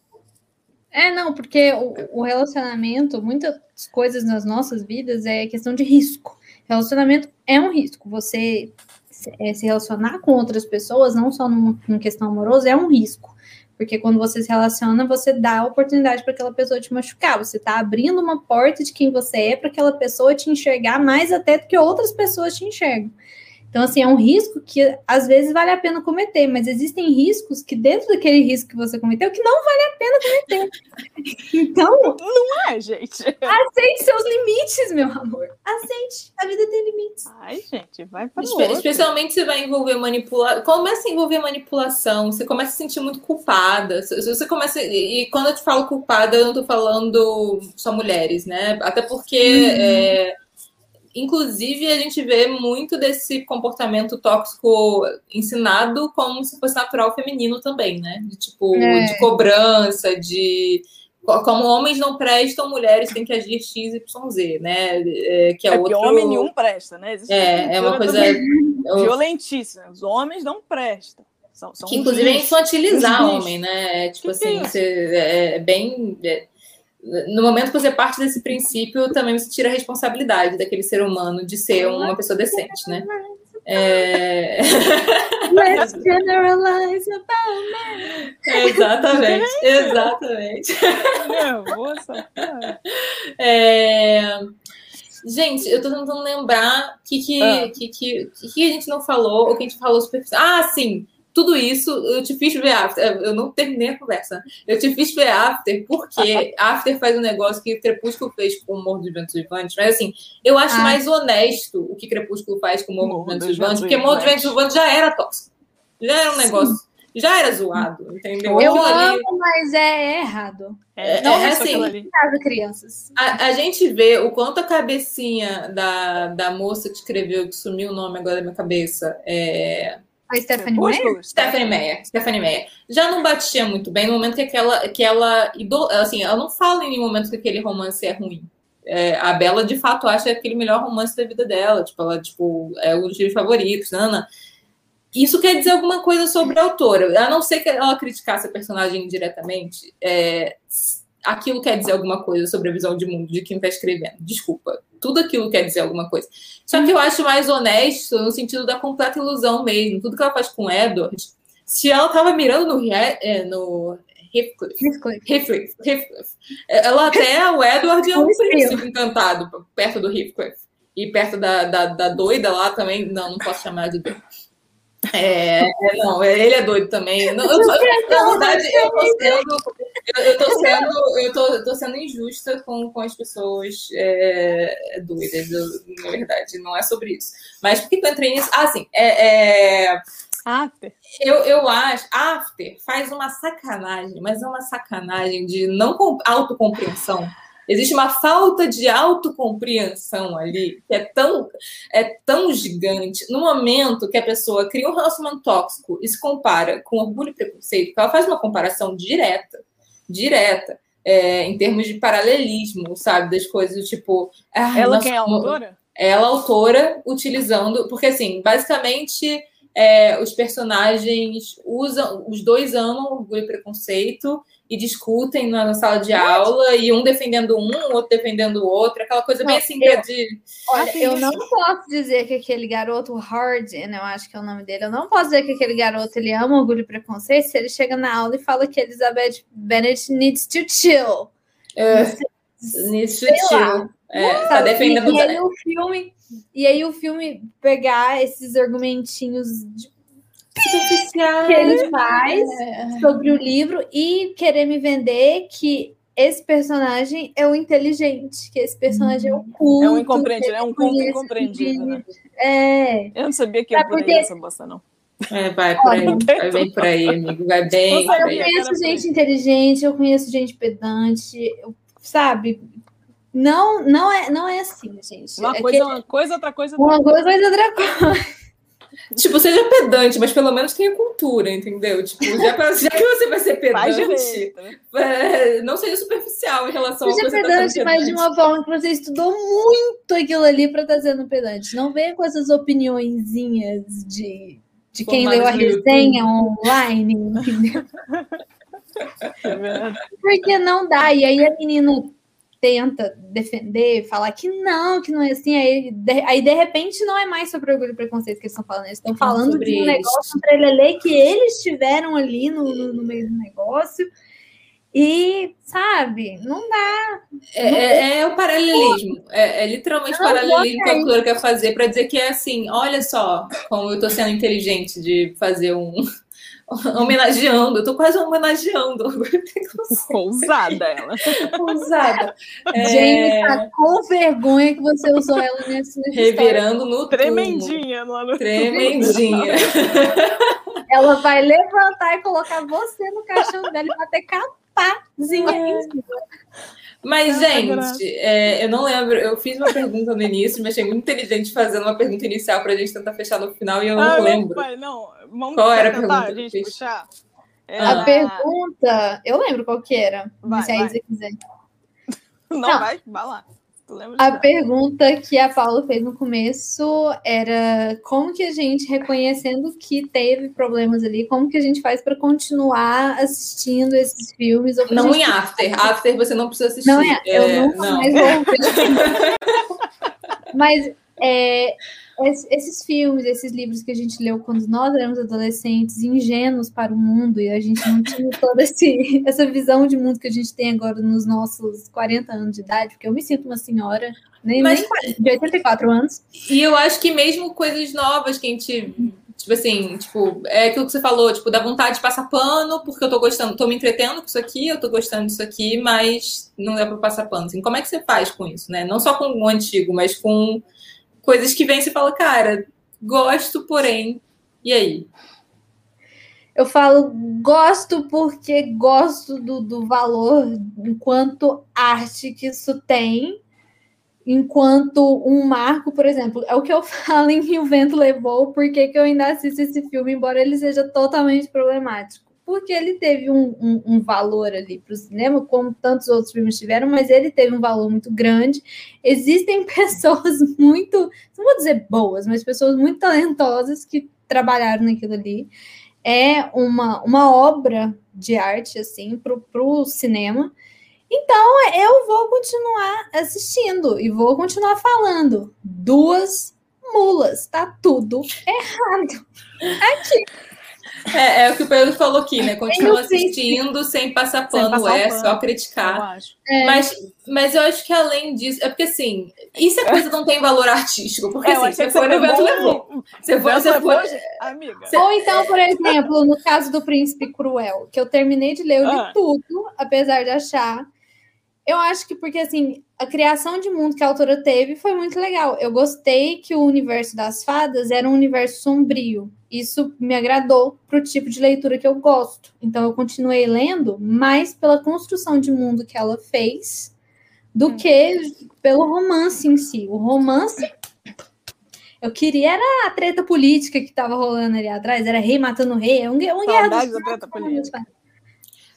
É, não, porque o, o, relacionamento, muitas coisas nas nossas vidas é questão de risco. Relacionamento é um risco. Você se, é, relacionar com outras pessoas, não só numa, numa questão amorosa, é um risco. Porque quando você se relaciona, você dá a oportunidade para aquela pessoa te machucar. Você está abrindo uma porta de quem você é para aquela pessoa te enxergar mais até do que outras pessoas te enxergam. Então, assim, é um risco que às vezes vale a pena cometer, mas existem riscos que, dentro daquele risco que você cometeu, que não vale a pena cometer. Então. Não é, gente. Aceite seus limites, meu amor. Aceite. A vida tem limites. Ai, gente, vai para Espe Especialmente se vai envolver manipulação. Começa a envolver manipulação, você começa a se sentir muito culpada. Você começa. E quando eu te falo culpada, eu não tô falando só mulheres, né? Até porque. Uhum. É Inclusive, a gente vê muito desse comportamento tóxico ensinado como se fosse natural feminino também, né? De tipo, é. de cobrança, de como homens não prestam, mulheres têm que agir X, Y, Z, né? É, que é, É, outro... homem nenhum presta, né? Existe É, é uma coisa. violentíssima. Os homens não prestam. São, são Que inclusive é infantilizar homem, né? É, tipo Que assim, que é é, é bem. No momento que você parte desse princípio, também você tira a responsabilidade daquele ser humano de ser uma pessoa decente, né? É... Let's generalize about exatamente, exatamente. Essa cara. É, Gente, eu tô tentando lembrar o que, que, Ah. que, que, que, que a gente não falou, ou que a gente falou superficial. Ah, sim! Tudo isso eu te fiz ver After. Eu não terminei a conversa. Eu te fiz ver After porque After faz um negócio que Crepúsculo fez com o Morro dos Ventos Vivantes. Mas assim, eu acho Ah. mais honesto o que Crepúsculo faz com o Morro, Morro dos Ventos Vivantes, porque Morro dos Ventos Vivantes. Já era tóxico. Já era um negócio. Já era zoado, entendeu? Eu Aquilo ali- amo, mas é errado. É, Não, é é assim. Caso crianças. A, a gente vê o quanto a cabecinha da, da moça que escreveu, que sumiu o nome agora da minha cabeça, é, A Stephanie Meyer? Stephanie Meyer, Stephanie Meyer, já não batia muito bem no momento que aquela, que ela, assim, ela não fala em nenhum momento que aquele romance é ruim. É, a Bela, de fato, acha aquele melhor romance da vida dela, tipo, ela, tipo, é um dos livros favoritos, Nana. Isso quer dizer alguma coisa sobre a autora, a não ser que ela criticasse a personagem diretamente, é, aquilo quer dizer alguma coisa sobre a visão de mundo de quem está escrevendo. Desculpa, tudo aquilo quer dizer alguma coisa. Só que eu acho mais honesto no sentido da completa ilusão mesmo. Tudo que ela faz com o Edward, se ela tava mirando no, é, no Heathcliff, Heathcliff, ela até, o Edward é um príncipe encantado perto do Heathcliff. E perto da, da, da doida lá também, não, não posso chamar de doida. É, é, não, ele é doido também. Não, eu, eu- na verdade, eu tô sendo, eu, eu tô sendo, eu tô, eu tô sendo injusta com, com as pessoas é, doidas. Eu, na verdade, não é sobre isso. Mas por que eu entrei nisso? Ah, sim, é, é, After. eu, eu acho, After faz uma sacanagem, mas é uma sacanagem de não com- autocompreensão. Existe uma falta de autocompreensão ali que é tão, é tão gigante. No momento que a pessoa cria um relacionamento tóxico e se compara com orgulho e preconceito, ela faz uma comparação direta, direta, é, em termos de paralelismo, sabe, das coisas, tipo... ah, Ela nossa, quem é a autora? ela, autora, utilizando. Porque, assim, basicamente, é, os personagens usam. Os dois amam orgulho e preconceito e discutem na, sala de aula, e um defendendo um, o outro defendendo o outro, aquela coisa bem Não, assim eu- de. Olha, eu não posso dizer que aquele garoto, Hardin, eu acho que é o nome dele, eu não posso dizer que aquele garoto ele ama orgulho e preconceito se ele chega na aula e fala que Elizabeth Bennet needs to chill. É, nisso Sei lá. tio. É, tá defendendo. e, e aí o filme e aí o filme pegar esses argumentinhos de- que ele faz É. sobre o livro e querer me vender que esse personagem é o inteligente, que esse personagem é o culto. É um incompreendido, é um conhece incompreendido, né? É. Eu não sabia que ia É por aí essa bosta, não. É, vai por aí, vai bem por aí, amigo. Vai bem Eu conheço gente inteligente, eu conheço gente pedante, eu- sabe? Não, não é, não é assim, gente. Uma É coisa que- é uma coisa, outra coisa. uma coisa é outra coisa. Tipo, seja pedante, mas pelo menos tenha cultura, entendeu? Tipo, já, pra- já que você vai ser pedante, né? é, não seja superficial em relação Seja ao que você tá pedante, mas de pedante. uma forma que você estudou muito aquilo ali para estar sendo pedante. Não venha com essas opiniõezinhas de, de quem leu a YouTube. resenha online, entendeu? É. Porque não dá. E aí a menina tenta defender, falar que não, que não é assim. Aí de, aí, de repente, não é mais sobre orgulho e preconceito que eles estão falando. Eles estão falando sobre de um negócio, um trelelê que eles tiveram ali no, no, no meio do negócio. E, sabe, não dá. É, é- é o paralelismo. É, é literalmente o paralelismo que a autora quer fazer para dizer que é assim: olha só como eu tô sendo inteligente de fazer um. homenageando, eu tô quase homenageando. Ousada ela. Usada. É, Jamie tá com vergonha que você usou ela nesse revirando no túmulo. Tremendinha lá no. Tremendinha. Ela vai levantar e colocar você no caixão dela e bater capazinha em cima. Mas, Ah, gente, é, eu não lembro. Eu fiz uma pergunta no início, mas achei muito inteligente fazendo uma pergunta inicial para a gente tentar fechar no final e eu não Ah, lembro. Pai, não. Vamos Qual era a pergunta a gente puxar. É. A pergunta, eu lembro qual que era. Vai, se a. Isa quiser. Não, Não. vai, vai lá. A pergunta que a Paula fez no começo era como que a gente, reconhecendo que teve problemas ali, como que a gente faz para continuar assistindo esses filmes? Não gente- em After. After você não precisa assistir. Não é, eu É, nunca não. mais vou. Mas é, esses filmes, esses livros que a gente leu quando nós éramos adolescentes, ingênuos para o mundo, e a gente não tinha toda esse, essa visão de mundo que a gente tem agora nos nossos 40 anos de idade, porque eu me sinto uma senhora, nem, Mas- nem 40, de 84 anos. E eu acho que mesmo coisas novas que a gente. Tipo assim, tipo, é aquilo que você falou, tipo, dá vontade de passar pano, porque eu tô gostando, tô me entretendo com isso aqui, eu tô gostando disso aqui, mas não dá pra passar pano. Assim, como é que você faz com isso, né? Não só com o antigo, mas com coisas que vem e você fala, cara, gosto, porém. E aí? Eu falo, gosto porque gosto do, do valor enquanto arte que isso tem, enquanto um marco, por exemplo, é o que eu falo em O Vento Levou, porque que eu ainda assisto esse filme, embora ele seja totalmente problemático. Porque ele teve um, um- um valor ali para o cinema, como tantos outros filmes tiveram, mas ele teve um valor muito grande. Existem pessoas muito, não vou dizer boas, mas pessoas muito talentosas que trabalharam naquilo ali é uma, uma obra de arte, assim, para o cinema. Então, eu vou continuar assistindo e vou continuar falando. Duas mulas, tá tudo errado. É, é o que o Pedro falou aqui, né? Continua assistindo sem passar Sem pano, passar é pano. só criticar. É. Mas, mas eu acho que além disso, é porque assim, isso é coisa que não tem valor artístico. Porque É, assim, você foi no levou vento um- levou. Você foi, você foi. Amiga. Ou então, por exemplo, no caso do Príncipe Cruel, que eu terminei de ler, eu li Ah. tudo, apesar de achar. Eu acho que porque assim, a criação de mundo que a autora teve foi muito legal. Eu gostei que o universo das fadas era um universo sombrio. Isso me agradou pro tipo de leitura que eu gosto. Então eu continuei lendo mais pela construção de mundo que ela fez do Hum. que pelo romance em si. O romance eu queria era a treta política que tava rolando ali atrás, era rei matando rei, um, uma guerra dos da treta política.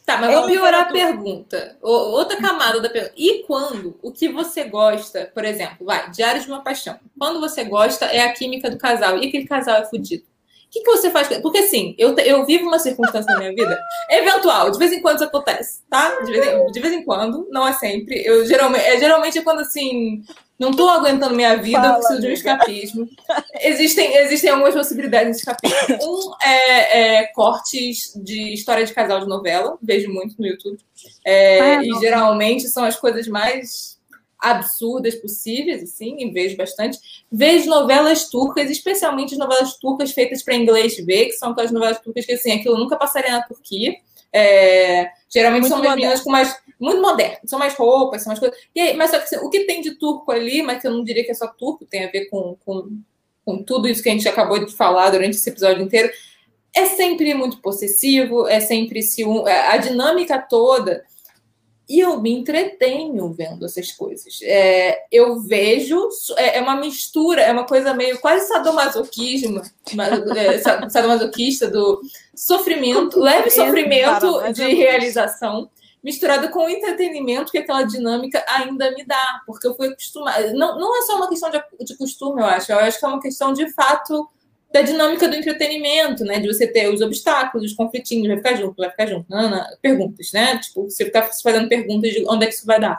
Tá, mas É vamos piorar a pergunta. Outra camada da pergunta. E quando o que você gosta, por exemplo, vai, Diário de uma Paixão. Quando você gosta é a química do casal e aquele casal é fudido. O que, que você faz? Porque assim, eu, eu vivo uma circunstância na minha vida eventual, de vez em quando isso acontece, tá? De vez em, de vez em quando, não é sempre. Eu geralmente, é, geralmente é quando assim, não tô aguentando minha vida, Fala, eu preciso de um escapismo. Existem, existem algumas possibilidades nesse capítulo. Um é, é cortes de história de casal de novela, vejo muito no YouTube. É, Ah, e não. geralmente são as coisas mais absurdas possíveis, assim, e vejo bastante. Vejo novelas turcas, especialmente as novelas turcas feitas para inglês ver, que são aquelas novelas turcas que, assim, aquilo nunca passaria na Turquia. É, geralmente Muito são meninas com mais. Muito modernas, são mais roupas, são mais coisas. E aí, mas só que assim, o que tem de turco ali, mas que eu não diria que é só turco, tem a ver com, com, com tudo isso que a gente acabou de falar durante esse episódio inteiro, é sempre muito possessivo, é sempre ciúme, a dinâmica toda. E eu me entretenho vendo essas coisas. É, eu vejo, é, é uma mistura, é uma coisa meio quase sadomasoquismo, mas, é, sa- sadomasoquista do sofrimento, leve sofrimento de é- realização, misturado com o entretenimento que aquela dinâmica ainda me dá, porque eu fui acostumada. Não, não é só uma questão de, de costume, eu acho, eu acho que é uma questão de fato da dinâmica do entretenimento, né? De você ter os obstáculos, os conflitinhos, vai ficar junto, vai ficar junto. Não, não, perguntas, né? Tipo, você ficar fazendo perguntas de onde é que isso vai dar.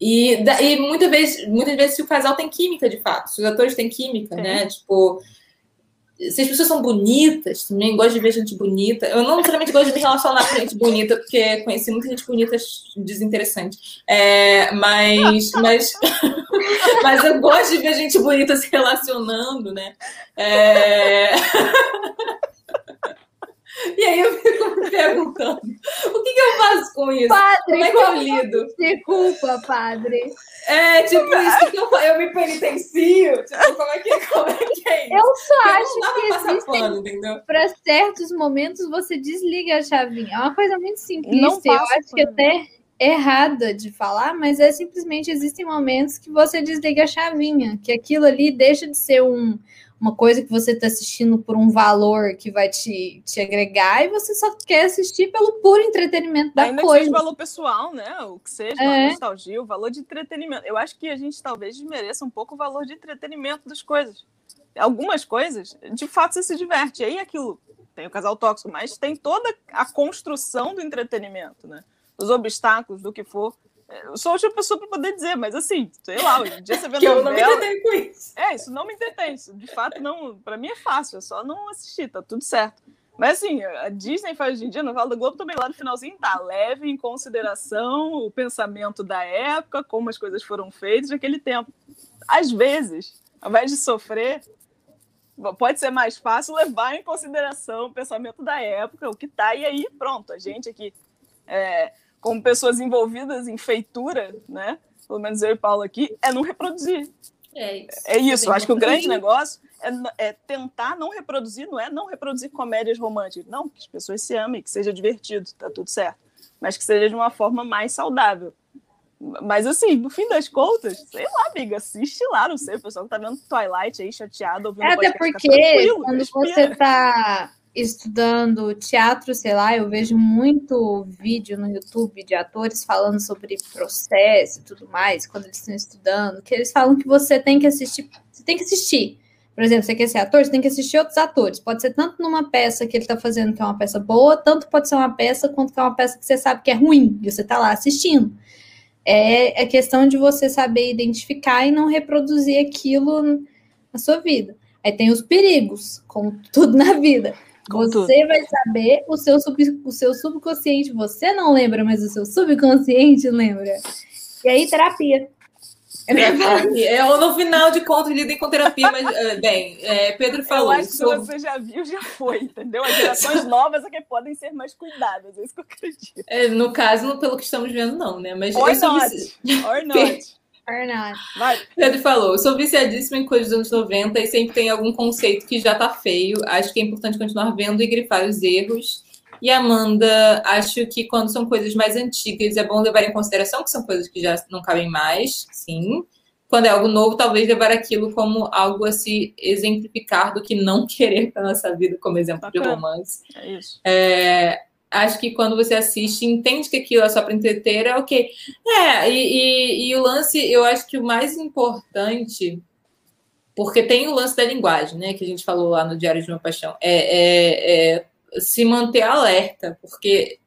E, e muitas vezes, muitas vezes se o casal tem química, de fato, se os atores têm química, né? Tipo, se as pessoas são bonitas, também gosto de ver gente bonita. Eu não necessariamente gosto de me relacionar com gente bonita, porque conheci muita gente bonita desinteressante. É, mas, mas, mas eu gosto de ver gente bonita se relacionando, né? É... E aí eu fico me perguntando, o que, que eu faço com isso? Padre, Como é que eu como lido? desculpa, padre. É, tipo, isso que eu, eu me penitencio. Tipo, como é que, como é, que é isso? Eu só Porque acho não que existem pano, para certos momentos você desliga a chavinha. É uma coisa muito simplista. Não eu acho que até errada de falar, mas é simplesmente existem momentos que você desliga a chavinha, que aquilo ali deixa de ser um, uma coisa que você está assistindo por um valor que vai te, te agregar e você só quer assistir pelo puro entretenimento da Ainda coisa. que seja valor pessoal, né? O que seja, É. nostalgia, o valor de entretenimento. Eu acho que a gente talvez desmereça um pouco o valor de entretenimento das coisas. Algumas coisas, de fato, você se diverte. E aí aquilo tem o casal tóxico, mas tem toda a construção do entretenimento, né? Os obstáculos, do que for. Eu sou outra pessoa para poder dizer, mas assim, sei lá, hoje em dia você vê Que eu não me novela. entretenho com isso. É, isso não me entretém. Isso, de fato, não. Para mim é fácil, é só não assistir, tá tudo certo. Mas assim, a Disney faz hoje em dia, a novela da Globo também lá no finalzinho tá. Leve em consideração o pensamento da época, como as coisas foram feitas naquele tempo. Às vezes, ao invés de sofrer, pode ser mais fácil levar em consideração o pensamento da época, o que tá, e aí pronto, a gente aqui, é, como pessoas envolvidas em feitura, né? Pelo menos eu e Paulo aqui, é não reproduzir. É isso. É isso, acho que o grande importante. negócio é, é tentar não reproduzir, não é não reproduzir comédias românticas, não, que as pessoas se amem, que seja divertido, tá tudo certo, mas que seja de uma forma mais saudável. Mas assim, no fim das contas, sei lá, amiga, assiste lá, não sei, o pessoal que tá vendo Twilight aí chateado, ouvindo É, até porque tranquilo, quando respira. você está estudando teatro, sei lá, eu vejo muito vídeo no YouTube de atores falando sobre processo e tudo mais, quando eles estão estudando, que eles falam que você tem que assistir, você tem que assistir. Por exemplo, você quer ser ator, você tem que assistir outros atores. Pode ser tanto numa peça que ele está fazendo que é uma peça boa, tanto pode ser uma peça quanto que é uma peça que você sabe que é ruim, e você está lá assistindo. É, é questão de você saber identificar e não reproduzir aquilo na sua vida. Aí tem os perigos, como tudo na vida. Você vai saber o seu, sub, o seu subconsciente, você não lembra, mas o seu subconsciente lembra. E aí, terapia. É, ou no final de contas, lidem com terapia, mas, é, bem, é, Pedro Eu falou. acho que você já viu, já foi, entendeu? As gerações novas é que podem ser mais cuidadas, é isso que eu acredito. é, no caso, pelo que estamos vendo, não, né? Mas Or eu sou not. Or not. Or not. Vai. Pedro falou, eu sou viciadíssima em coisas dos anos 90 e sempre tem algum conceito que já tá feio. Acho que é importante continuar vendo e grifar os erros. E Amanda, acho que quando são coisas mais antigas é bom levar em consideração que são coisas que já não cabem mais, sim. Quando é algo novo, talvez levar aquilo como algo a se exemplificar do que não querer para nossa vida, como exemplo de Bacana. romance. É isso. É, acho que quando você assiste, entende que aquilo é só para entreter, é ok. É, e, e- e o lance, eu acho que o mais importante, porque tem o lance da linguagem, né, que a gente falou lá no Diário de uma Paixão, é, é- é se manter alerta, porque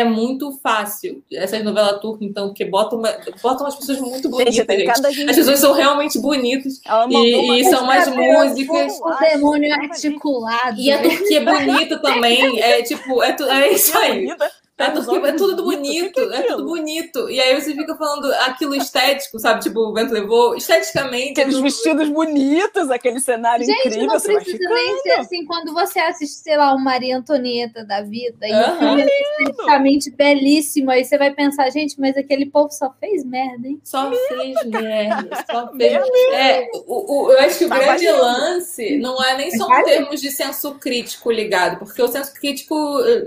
é muito fácil. Essas novelas turcas, então, que botam, uma- botam as pessoas muito bonitas, Gente, gente. As pessoas são realmente bonitas. Ela E- e são mais músicas. O demônio articulado. E a Turquia é bonita também. É tipo, é, tu- é isso aí. É, tudo, é tudo bonito, é tudo bonito. E aí você fica falando aquilo estético, sabe? Tipo, o vento levou. Esteticamente. Aqueles tudo- vestidos bonitos, aquele cenário Gente, incrível. não você vai precisa nem ser assim. Quando você assiste, sei lá, o Maria Antonieta da vida, e filme é esteticamente belíssimo, aí você vai pensar, gente, mas aquele povo só fez merda, hein? Só fez merda, só fez. É, o, o- eu acho que o Tá grande lance não é nem só Tá em termos de senso crítico ligado, porque o senso crítico,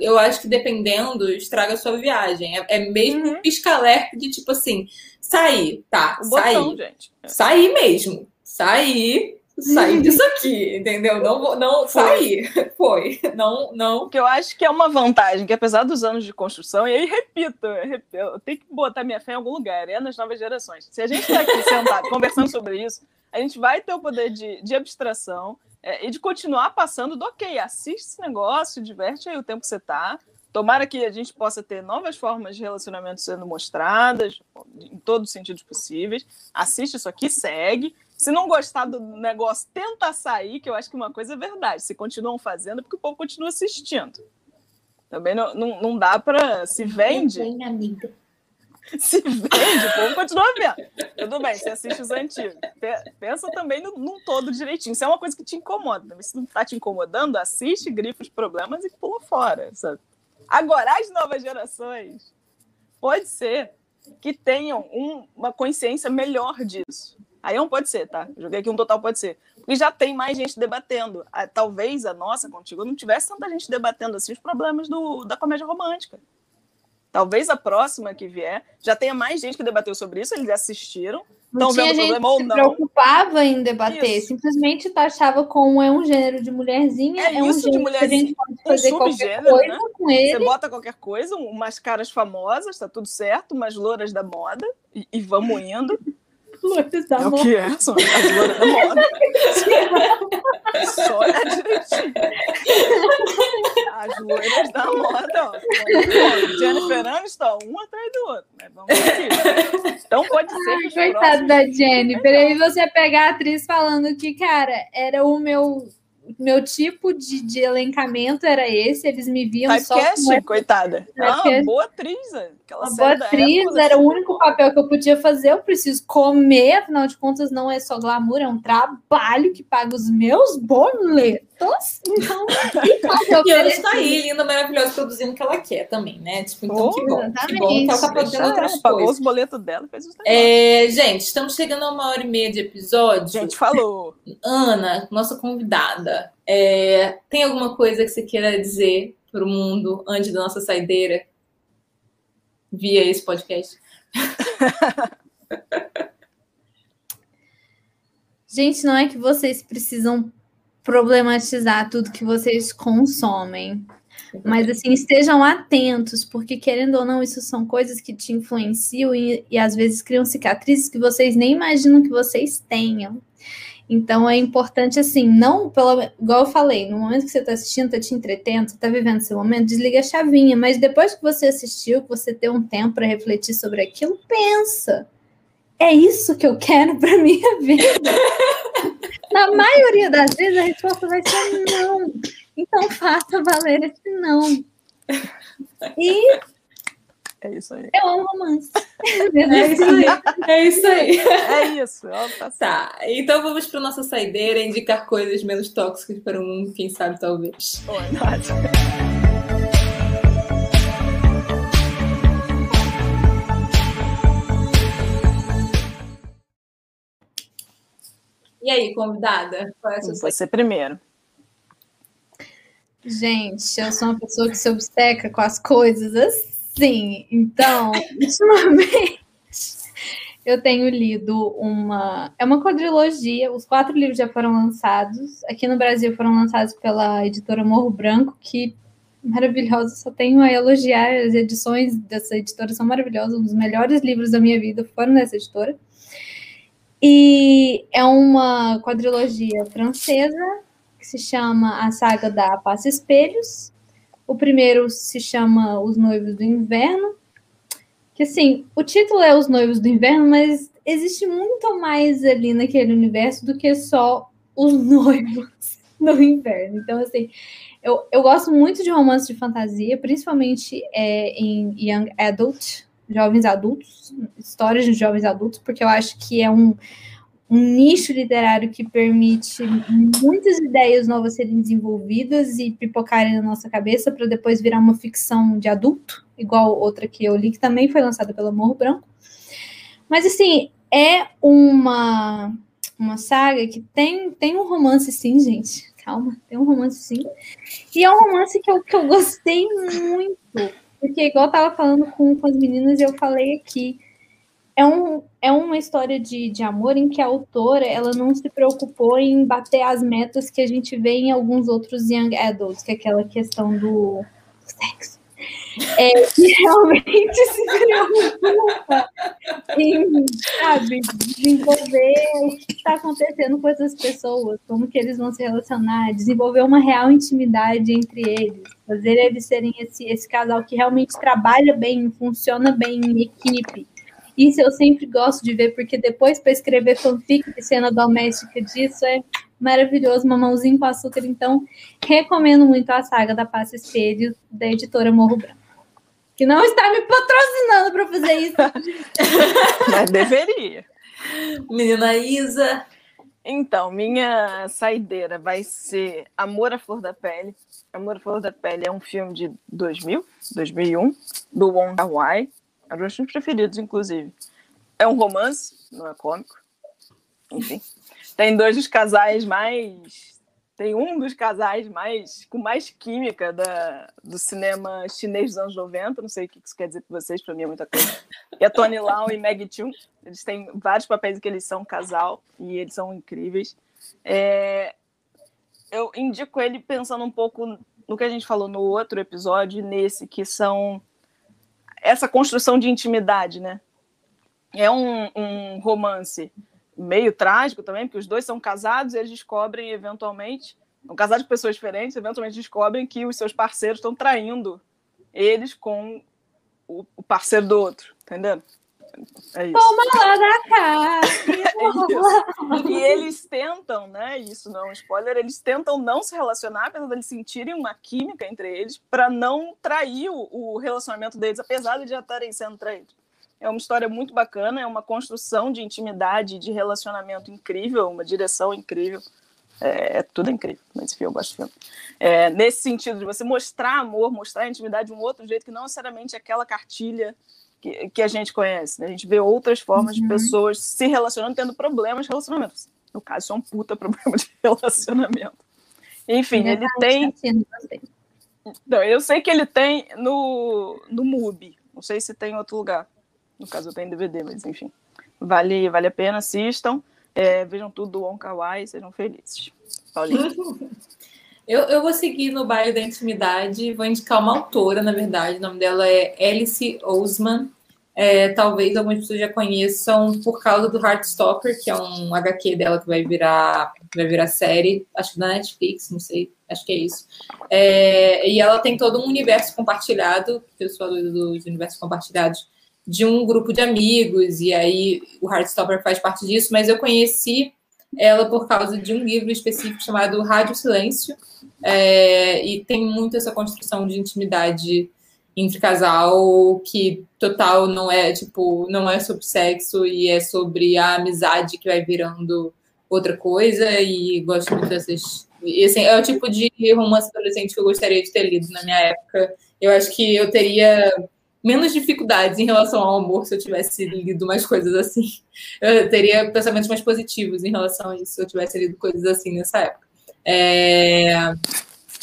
eu acho que dependendo, estraga a sua viagem. É, é mesmo Uhum. um pisca-alerta de tipo assim, sair, tá, O sair. botão, gente. sair mesmo. Sair, sair disso aqui, entendeu? Não vou, não Foi. sair. Foi. Não, não. Que eu acho que é uma vantagem, que apesar dos anos de construção, e aí repito, eu repito, eu tenho que botar minha fé em algum lugar, é nas novas gerações. Se a gente está aqui sentado conversando sobre isso, a gente vai ter o poder de, de abstração é, e de continuar passando do ok, assiste esse negócio, diverte aí o tempo que você tá. Tomara que a gente possa ter novas formas de relacionamento sendo mostradas, em todos os sentidos possíveis. Assiste isso aqui, segue. Se não gostar do negócio, tenta sair, que eu acho que uma coisa é verdade. Se continuam fazendo, é porque o povo continua assistindo. Também não, não, não dá para. Se vende, amiga. se vende, o povo continua vendo. Tudo bem, você assiste os antigos. Pe- Pensa também no, num todo direitinho. Se é uma coisa que te incomoda, se não está te incomodando, assiste, grifa os problemas e pula fora. Sabe? Agora, as novas gerações, pode ser que tenham um- uma consciência melhor disso. Aí não pode ser, tá? Joguei aqui um total pode ser. Porque já tem mais gente debatendo. Ah, Talvez a nossa contigo não tivesse tanta gente debatendo assim os problemas do, da comédia romântica. Talvez a próxima que vier já tenha mais gente que debateu sobre isso, eles assistiram. Estão vendo gente problema se não. preocupava em debater, Isso. simplesmente taxava como é um gênero de mulherzinha, É é, um isso de gênero que a mulherzinha, gente pode um fazer qualquer subgênero, coisa né? com ele. Você bota qualquer coisa, umas caras famosas, tá tudo certo, umas louras da moda, e, e vamos indo. Lourdes da É o Moda. que é, são as louras da moda. Só é direitinho. As loiras da moda, ó. Jennifer Aniston, um atrás do outro. Né? Vamos. Então pode ser que os próximos... da Jennifer. Aí você pegar a atriz falando que, cara, era o meu, meu tipo de, de elencamento, era esse, eles me viam só como Typecast, coitada. É uma Typecast. boa atriz. é. Aquela Uma boa atriz, Hércules. era o único papel que eu podia fazer. Eu preciso comer, afinal de contas, não é só glamour, é um trabalho que paga os meus boletos. Então, que tal eu E ela oferecer? está aí, linda, maravilhosa, produzindo o que ela quer também, né? Tipo, então Oh, que bom. Que bom que ela tá exatamente. produzindo Deixa, outras é, pagou coisas. os boletos dela fez os. É, gente, estamos chegando a uma hora e meia de episódio. A gente falou. Ana, nossa convidada, é, tem alguma coisa que você queira dizer para o mundo antes da nossa saideira via esse podcast? Gente, não é que vocês precisam problematizar tudo que vocês consomem. Mas assim, estejam atentos, porque querendo ou não, isso são coisas que te influenciam e, e às vezes criam cicatrizes que vocês nem imaginam que vocês tenham. Então é importante assim, não pelo igual eu falei, no momento que você está assistindo, está te entretendo, está vivendo seu momento, desliga a chavinha, mas depois que você assistiu, que você tem um tempo para refletir sobre aquilo, pensa. É isso que eu quero para minha vida. Na maioria das vezes a resposta vai ser não. Então faça valer esse não. E É isso aí. eu amo romance. É isso aí. É isso aí. É isso. Ela tá então vamos para nossa saideira indicar coisas menos tóxicas para o mundo, quem sabe, talvez. Oi, Nath. E aí, convidada? Qual é a sua Você primeiro. Gente, eu sou uma pessoa que se obceca com as coisas assim. Então, ultimamente, eu tenho lido uma. É uma quadrilogia. Os quatro livros já foram lançados. Aqui no Brasil foram lançados pela editora Morro Branco, que maravilhosa. Só tenho a elogiar. As edições dessa editora são maravilhosas. Um dos melhores livros da minha vida foram dessa editora. E é uma quadrilogia francesa que se chama a saga da Passa Espelhos. O primeiro se chama Os Noivos do Inverno. Que assim, o título é Os Noivos do Inverno, mas existe muito mais ali naquele universo do que só os noivos do inverno. Então, assim, eu, eu gosto muito de romances de fantasia, principalmente é, em Young Adult, jovens adultos, histórias de jovens adultos, porque eu acho que é um, um nicho literário que permite muitas ideias novas serem desenvolvidas e pipocarem na nossa cabeça para depois virar uma ficção de adulto, igual outra que eu li, que também foi lançada pela Morro Branco. Mas, assim, é uma, uma saga que tem, tem um romance, sim, gente. Calma, tem um romance, sim. E é um romance que eu, que eu gostei muito. Porque, igual eu tava falando com, com as meninas, eu falei aqui, é, um, é uma história de, de amor em que a autora ela não se preocupou em bater as metas que a gente vê em alguns outros young adults, que é aquela questão do sexo. É, que realmente se preocupa em, sabe, desenvolver o que está acontecendo com essas pessoas, como que eles vão se relacionar, desenvolver uma real intimidade entre eles, fazer eles serem esse, esse casal que realmente trabalha bem, funciona bem em equipe. Isso eu sempre gosto de ver, porque depois para escrever fanfic de cena doméstica disso é maravilhoso, mamãozinho com açúcar. Então, recomendo muito a saga da Passa Espelho, da editora Morro Branco. Que não está me patrocinando para fazer isso. Mas deveria. Menina Isa. Então, minha saideira vai ser Amor à Flor da Pele. Amor à Flor da Pele é um filme de 2000, 2001, do Wong Kar-wai. É um dos meus filmes preferidos, inclusive. É um romance, não é cômico. Enfim. Tem dois dos casais mais tem um dos casais mais com mais química da, do cinema chinês dos anos 90. Não sei o que isso quer dizer para vocês, para mim é muita coisa. E a Tony Lau e Maggie Chung. Eles têm vários papéis que eles são casal e eles são incríveis. É, eu indico ele pensando um pouco no que a gente falou no outro episódio, nesse, que são essa construção de intimidade, né? É um, um romance meio trágico também, porque os dois são casados e eles descobrem eventualmente, são casados com pessoas diferentes, eventualmente descobrem que os seus parceiros estão traindo eles com o, o parceiro do outro, entendeu? É isso. Toma lá da cara! é e eles tentam, né? Isso não é um spoiler, eles tentam não se relacionar, apesar de eles sentirem uma química entre eles, para não trair o, o, relacionamento deles, apesar de já estarem sendo traídos. É uma história muito bacana, é uma construção de intimidade, de relacionamento incrível, uma direção incrível. É, é tudo incrível nesse filme, eu gosto filme. É, nesse sentido de você mostrar amor, mostrar intimidade de um outro jeito que não necessariamente aquela cartilha que, que a gente conhece. Né? A gente vê outras formas uhum. de pessoas se relacionando, tendo problemas de relacionamento. No caso, isso é um puta problema de relacionamento. Enfim, ele tem. Não, eu sei que ele tem no, no MUBI. Não sei se tem em outro lugar. No caso, eu tenho DVD, mas enfim. Vale, vale a pena, assistam. É, vejam tudo do Wong Kar sejam felizes. Paulinho. Eu, eu vou seguir no baile da intimidade, vou indicar uma autora, na verdade, o nome dela é Alice Ousman. É, talvez algumas pessoas já conheçam por causa do Heartstopper, que é um HQ dela que vai virar, vai virar série, acho que da Netflix, não sei, acho que é isso. É, e ela tem todo um universo compartilhado, que eu sou doida dos universos compartilhados, de um grupo de amigos, e aí o Heartstopper faz parte disso, mas eu conheci ela por causa de um livro específico chamado Rádio Silêncio, é, e tem muito essa construção de intimidade entre casal que total não é tipo não é sobre sexo e é sobre a amizade que vai virando outra coisa e gosto muito dessas e, assim, é o tipo de romance adolescente que eu gostaria de ter lido na minha época. Eu acho que eu teria menos dificuldades em relação ao amor se eu tivesse lido mais coisas assim. Eu teria pensamentos mais positivos em relação a isso se eu tivesse lido coisas assim nessa época. É...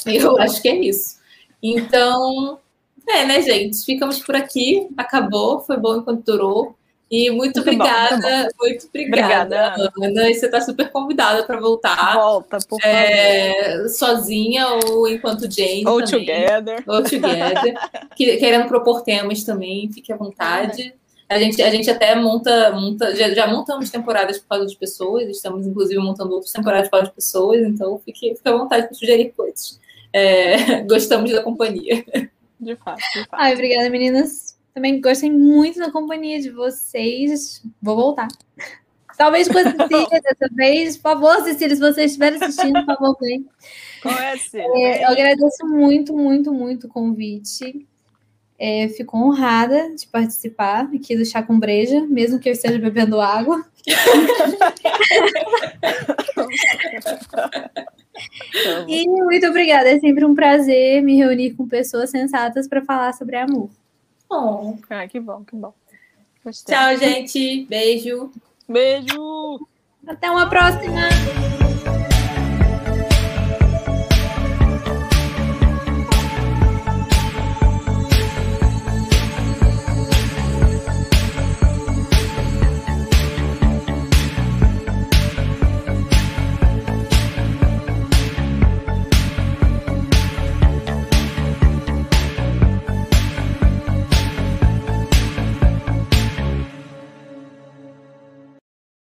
Eu acho que é isso. Então, é, né, gente? Ficamos por aqui. Acabou. Foi bom enquanto durou. E muito, muito obrigada, bom, muito obrigada, obrigada, Ana. E você está super convidada para voltar. Volta, por favor. É, sozinha ou enquanto Jane. Ou também. together. Ou together. querendo propor temas também, fique à vontade. A gente, a gente até monta, monta já, já, montamos temporadas por causa de pessoas, estamos inclusive montando outras temporadas por causa de pessoas, então fique, fique à vontade para sugerir coisas. É, gostamos da companhia. De fato, de fato. Ai, obrigada, meninas. Também gostei muito da companhia de vocês. Vou voltar. Talvez com a Cecília dessa vez. Por favor, Cecília, se vocês estiverem assistindo, por favor, vem. É, é, eu agradeço muito, muito, muito o convite. É, fico honrada de participar aqui do Chá com Breja, mesmo que eu esteja bebendo água. e muito obrigada, é sempre um prazer me reunir com pessoas sensatas para falar sobre amor. Bom. Ah, que bom, que bom. Gostei. Tchau, gente. Beijo. Beijo. Até uma próxima.